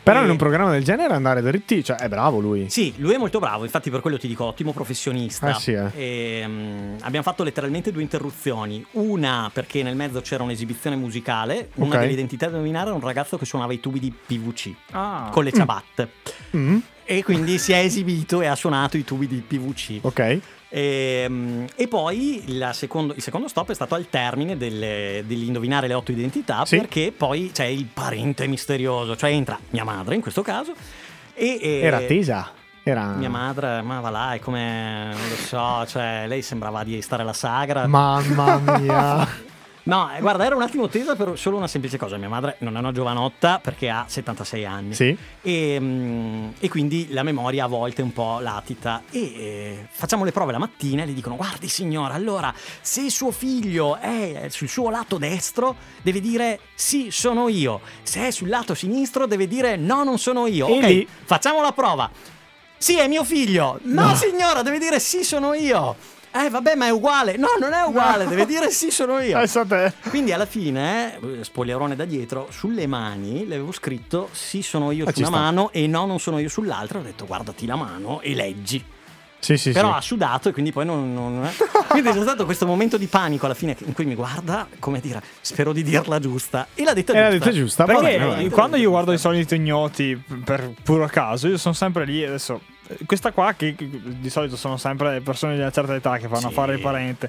Però E- in un programma del genere andare dritti, cioè è bravo lui. Sì, lui è molto bravo, infatti per quello ti dico ottimo professionista. Eh sì, eh. E, mm, abbiamo fatto letteralmente due interruzioni. Una perché nel mezzo c'era un'esibizione musicale, una Ok. delle identità da nominare era un ragazzo che suonava i tubi di PVC Ah. con le ciabatte. Mm, E quindi si è esibito e ha suonato i tubi di PVC. ok. E, mm, e poi secondo- il secondo stop è stato al termine delle- dell'indovinare le otto identità, Sì. perché poi c'è il parente misterioso, cioè entra mia madre in questo caso. E, e- Era attesa. Era... Mia madre, ma va là, è come non lo so, cioè lei sembrava di stare alla sagra. Mamma mia. No, eh, guarda, era un attimo tesa per solo una semplice cosa. Mia madre non è una giovanotta perché ha 76 anni. sì. E, mm, e quindi la memoria a volte è un po' latita. E eh, facciamo le prove la mattina e le dicono: Guardi, signora, allora se suo figlio è sul suo lato destro, deve dire sì, sono io. Se è sul lato sinistro, deve dire no, non sono io. E ok, lì- facciamo la prova. Sì, è mio figlio. No, signora, deve dire sì, sono io. Eh, vabbè, ma è uguale. No, non è uguale, deve dire sì, sono io. Te. Quindi alla fine, eh, spoilerone da dietro, sulle mani le avevo scritto sì sono io Ah, su una sta. mano e no non sono io sull'altra. Ho detto guardati la mano e leggi. Sì, sì, Però sì. ha sudato e quindi poi non... non- eh. Quindi c'è stato questo momento di panico alla fine in cui mi guarda, come dire, spero di dirla giusta. E l'ha detta Era giusta. detta giusta. Perché va bene, va bene. quando io guardo i soliti ignoti per puro caso, io sono sempre lì adesso. Eh, Questa qua, che, che di solito sono sempre persone di una certa età che fanno Sì. fare il parente.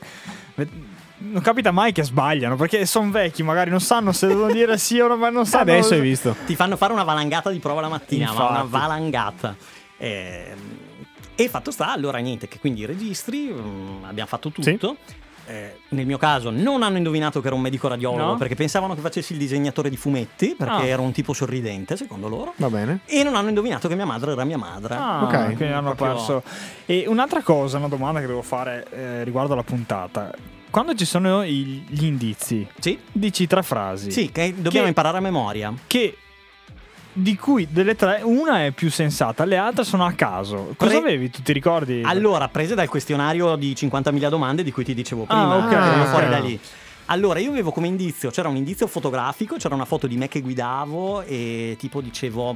Non capita mai che sbagliano perché sono vecchi, magari non sanno se devono dire sì o no, ma non sanno. Adesso hai visto. Ti fanno fare una valangata di prova la mattina, ma una Infatti. valangata. Ehm, E fatto sta, allora niente, che quindi registri, mm, abbiamo fatto tutto. Eh, nel mio caso non hanno indovinato che ero un medico radiologo No? perché pensavano che facessi il disegnatore di fumetti perché Ah. ero un tipo sorridente secondo loro Va bene. e non hanno indovinato che mia madre era mia madre. Ah, Ok. quindi hanno Proprio- perso. E un'altra cosa, una domanda che devo fare eh, riguardo alla puntata. Quando ci sono gli indizi, Sì? dici tre frasi. Sì, che dobbiamo Che- imparare a memoria. Che di cui delle tre, una è più sensata, le altre sono a caso. Cosa Pre- avevi? Tu ti ricordi? Allora, prese dal questionario di 50.000 domande di cui ti dicevo prima, Ah, ok, che vengono ok. fuori da lì. Allora, io avevo come indizio, c'era un indizio fotografico, c'era una foto di me che guidavo e tipo dicevo,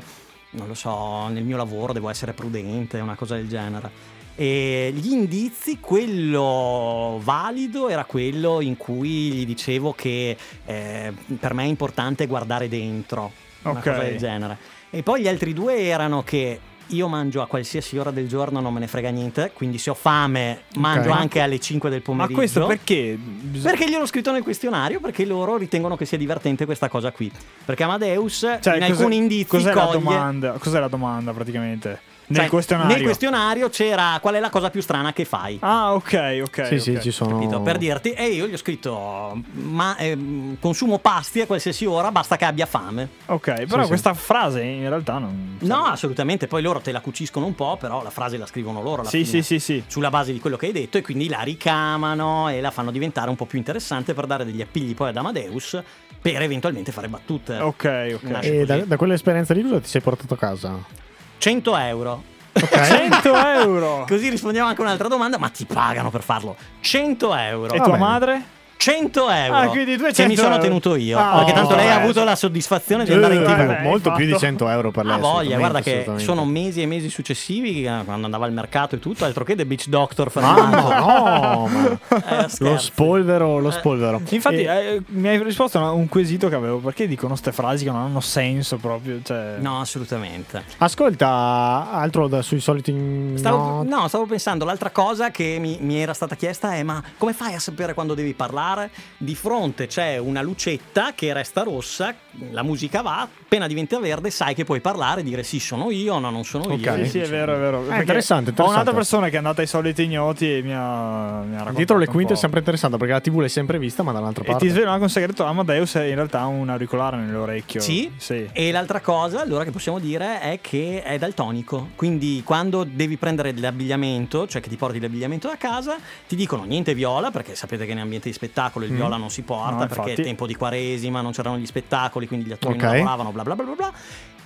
non lo so, nel mio lavoro devo essere prudente, una cosa del genere. E gli indizi, quello valido era quello in cui gli dicevo che eh, per me è importante guardare dentro, una cosa del genere. E poi gli altri due erano che io mangio a qualsiasi ora del giorno, non me ne frega niente, quindi se ho fame mangio Ok. anche alle 5 del Ma pomeriggio. questo perché? Bis- Perché gliel'ho scritto nel questionario? Perché loro ritengono che sia divertente questa cosa qui. Perché Amadeus Cioè, in alcuni indizi cos'è la coglie... domanda? Cos'è la domanda praticamente? Nel cioè, questionario. Nel questionario c'era qual è la cosa più strana che fai. Ah, ok, ok. Sì, sì, ok. ci sono. Capito? Per dirti, e io gli ho scritto: Ma ehm, consumo pasti a qualsiasi ora, basta che abbia fame. Ok, però sì. questa frase in realtà non. No, assolutamente. Poi loro te la cuciscono un po', però la frase la scrivono loro. Alla Sì, fine, sì, sì, sì. Sulla base di quello che hai detto, e quindi la ricamano e la fanno diventare un po' più interessante per dare degli appigli poi ad Amadeus per eventualmente fare battute. Ok, ok. Nasce E da, da quell'esperienza lì cosa ti sei portato a casa? 100 euro. 100 euro! Così rispondiamo anche a un'altra domanda, ma ti pagano per farlo. 100 euro. E Va tua bene. madre? 100 euro. Ah, quindi 200 che mi sono euro. tenuto io. Ah, perché tanto lei ha eh. avuto la soddisfazione di andare in Eh, TV. vabbè, molto più di fatto. 100 euro per lei. Ah, voglia, guarda che sono mesi e mesi successivi eh, quando andava al mercato e tutto, altro che The Beach Doctor fermato. no, ma- Eh, lo spolvero, lo spolvero. Infatti, E- eh, mi hai risposto a un quesito che avevo. Perché dicono queste frasi che non hanno senso proprio? Cioè... No, assolutamente. Ascolta, altro da, sui soliti. Stavo, no. no, stavo pensando, l'altra cosa che mi, mi era stata chiesta è ma come fai a sapere quando devi parlare? Bar, di fronte c'è una lucetta che resta rossa, la musica va, appena diventa verde sai che puoi parlare, dire sì sono io, no non sono Ok. io. Sì, sì, è vero, è vero. Perché interessante, Ho interessante. un'altra persona che è andata ai soliti ignoti e mi ha, mi ha raccontato Dietro le quinte è sempre interessante perché la TV l'hai sempre vista, ma dall'altra E parte. ti svelo anche un segreto: Amadeus è in realtà un auricolare nell'orecchio. Sì? Sì. E l'altra cosa, allora, che possiamo dire è che è daltonico. Quindi, quando devi prendere l'abbigliamento, cioè che ti porti l'abbigliamento da casa, ti dicono niente viola, perché sapete che in ambiente di spettacolo il viola non si porta, No, perché è tempo di quaresima, non c'erano gli spettacoli, quindi gli attori Ok. non lavoravano, bla bla bla bla bla.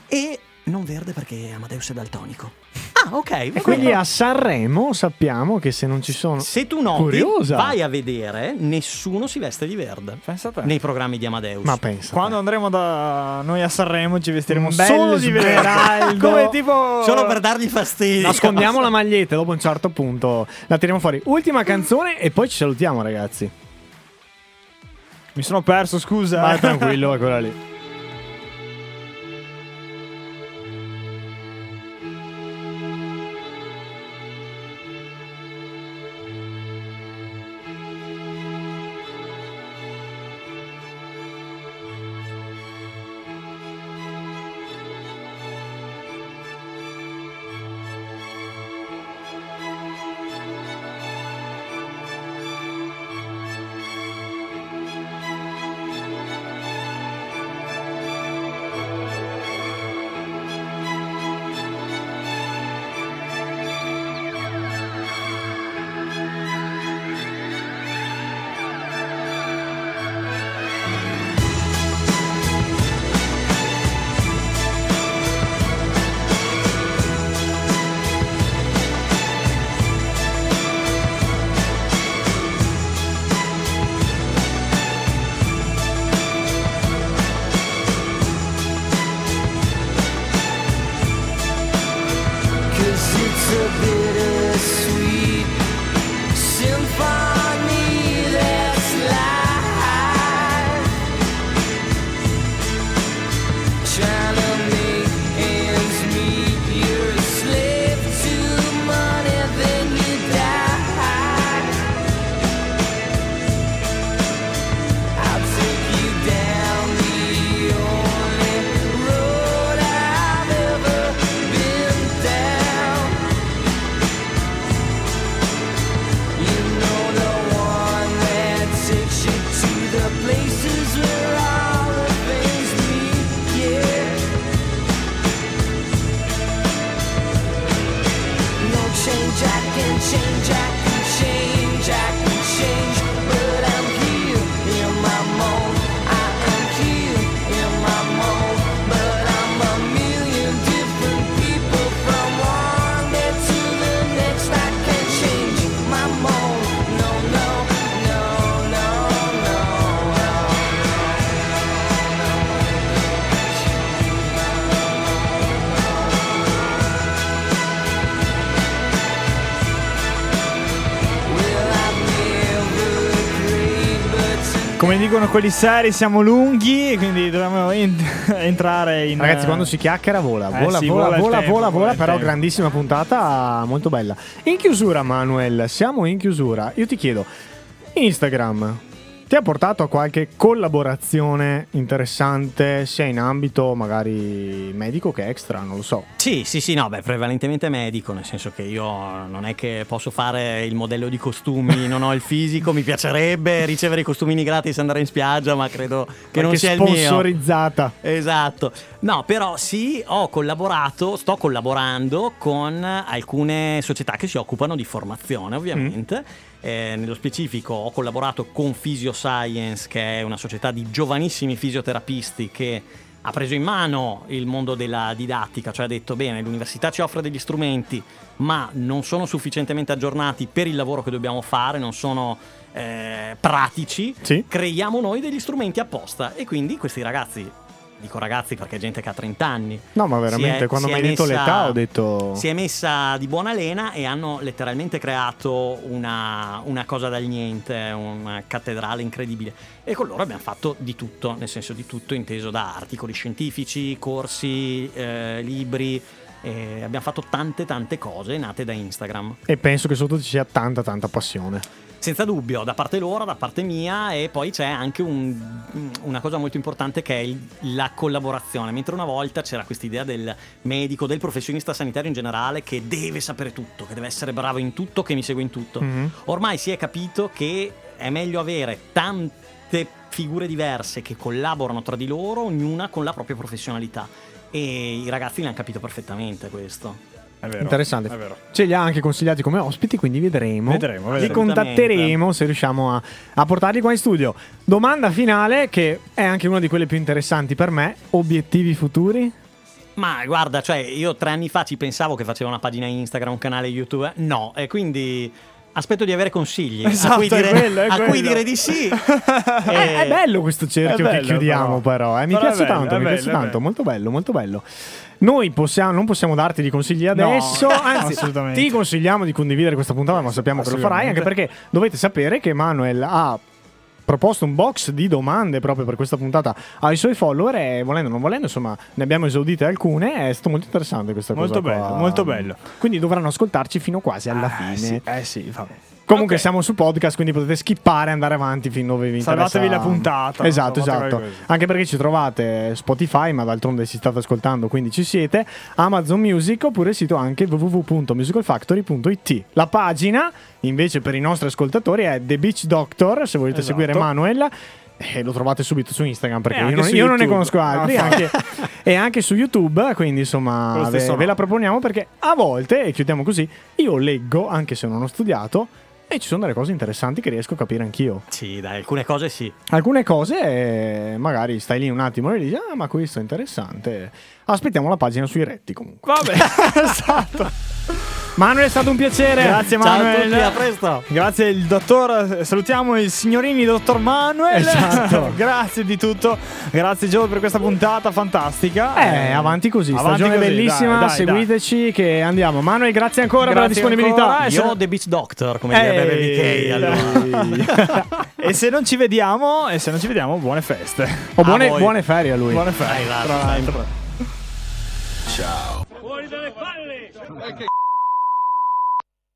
E non verde perché Amadeus è daltonico. Ah, ok. E quindi a Sanremo sappiamo che se non ci sono. Se tu noti, Curiosa. vai a vedere, nessuno si veste di verde Pensa a te. nei programmi di Amadeus. Ma pensa. Quando andremo da noi a Sanremo ci vestiremo Un solo di verde. Come tipo Solo per dargli fastidio. Nascondiamo la maglietta, dopo un certo punto la tiriamo fuori. Ultima canzone e poi ci salutiamo, ragazzi. Mi sono perso, scusa. Vai tranquillo, è quella lì. Dicono quelli seri, siamo lunghi, quindi dobbiamo en- entrare in. Ragazzi, eh, quando si chiacchiera vola, Eh vola, sì, vola, vola vola, tempo, vola, vola però tempo. grandissima puntata, molto bella. In chiusura, Manuel, siamo in chiusura. Io ti chiedo, Instagram ti ha portato a qualche collaborazione interessante, sia in ambito magari medico che extra, non lo so. Sì, sì, sì, no, beh, prevalentemente medico, nel senso che io non è che posso fare il modello di costumi, non ho il fisico, mi piacerebbe ricevere i costumini gratis e andare in spiaggia, ma credo che non Qualche sia il mio. sponsorizzata. Esatto. No, però sì, ho collaborato, sto collaborando con alcune società che si occupano di formazione, ovviamente. Eh, nello specifico ho collaborato con Physioscience, che è una società di giovanissimi fisioterapisti che ha preso in mano il mondo della didattica, cioè ha detto bene, l'università ci offre degli strumenti, ma non sono sufficientemente aggiornati per il lavoro che dobbiamo fare, non sono eh, pratici, Sì. creiamo noi degli strumenti apposta e quindi questi ragazzi dico ragazzi perché è gente che ha 30 anni No, ma veramente, è- quando mi hai detto messa- l'età ho detto... si è messa di buona lena e hanno letteralmente creato una, una cosa dal niente, una cattedrale incredibile. E con loro abbiamo fatto di tutto, nel senso di tutto inteso da articoli scientifici, corsi, eh, libri, E abbiamo fatto tante tante cose nate da Instagram. E penso che sotto ci sia tanta tanta passione. Senza dubbio, da parte loro, da parte mia e poi c'è anche un- una cosa molto importante che è il- la collaborazione. Mentre una volta c'era questa idea del medico, del professionista sanitario in generale che deve sapere tutto, che deve essere bravo in tutto, che mi segue in tutto. Mhm. Ormai si è capito che è meglio avere tante figure diverse che collaborano tra di loro, ognuna con la propria professionalità. E i ragazzi l'hanno capito perfettamente questo. È vero. Interessante. È vero. Ce li ha anche consigliati come ospiti, quindi vedremo. Vedremo, Li vedremo. contatteremo se riusciamo a, a portarli qua in studio. Domanda finale, che è anche una di quelle più interessanti per me. Obiettivi futuri? Ma guarda, cioè, io tre anni fa ci pensavo che facevo una pagina Instagram, un canale YouTube. No, e quindi aspetto di avere consigli. Esatto, a cui dire, quello, a cui dire di sì. È, Eh, è bello questo cerchio è che bello, chiudiamo, però. però. eh. Mi Però piace bello, tanto, mi bello, piace tanto. bello. Molto bello, molto bello. Noi possiamo, non possiamo darti di consigli adesso, No, anzi, ti consigliamo di condividere questa puntata, ma sappiamo che lo farai, anche perché dovete sapere che Manuel ha proposto un box di domande proprio per questa puntata ai suoi follower e volendo o non volendo, insomma, ne abbiamo esaudite alcune. È stato molto interessante questa Molto cosa. qua. bello, molto bello. Quindi dovranno ascoltarci fino quasi alla Eh fine. sì, eh sì, vabbè. Comunque Ok. siamo su podcast, quindi potete skippare e andare avanti fin dove vi interessa. Salvatevi la puntata, Esatto, esatto. Anche perché ci trovate Spotify, ma d'altronde ci state ascoltando, quindi ci siete. Amazon Music oppure il sito anche www.musicalfactory.it. La pagina, invece, per i nostri ascoltatori è The Beach Doctor, se volete Esatto. seguire Manuel. E lo trovate subito su Instagram perché E io non, io non ne conosco altri. Ah, anche- e anche su YouTube, quindi insomma ve, ve la proponiamo perché a volte, e chiudiamo così, io leggo anche se non ho studiato e ci sono delle cose interessanti che riesco a capire anch'io. Sì, dai, alcune cose sì. Alcune cose eh, magari stai lì un attimo e dici ah ma questo è interessante. Aspettiamo la pagina sui retti comunque. Vabbè, esatto. Manuel è stato un piacere. Grazie Ciao a Manuel. tutti, a presto. Grazie il dottor, salutiamo i signorini dottor Manuel. Esatto. Grazie di tutto. Grazie Gio per questa puntata fantastica. Eh, avanti così, Avanti stagione così, bellissima, dai, dai, seguiteci che andiamo. Manuel, grazie ancora per la Grazie disponibilità. ancora. Eh, Io no- The Beach Doctor, come direbbe K. Allora. dai. e se non ci vediamo, e se non ci vediamo, buone feste. Oh, buone, buone ferie a lui. Buone feste. Dai, tra l'altro. Ciao. Fuori dalle palle!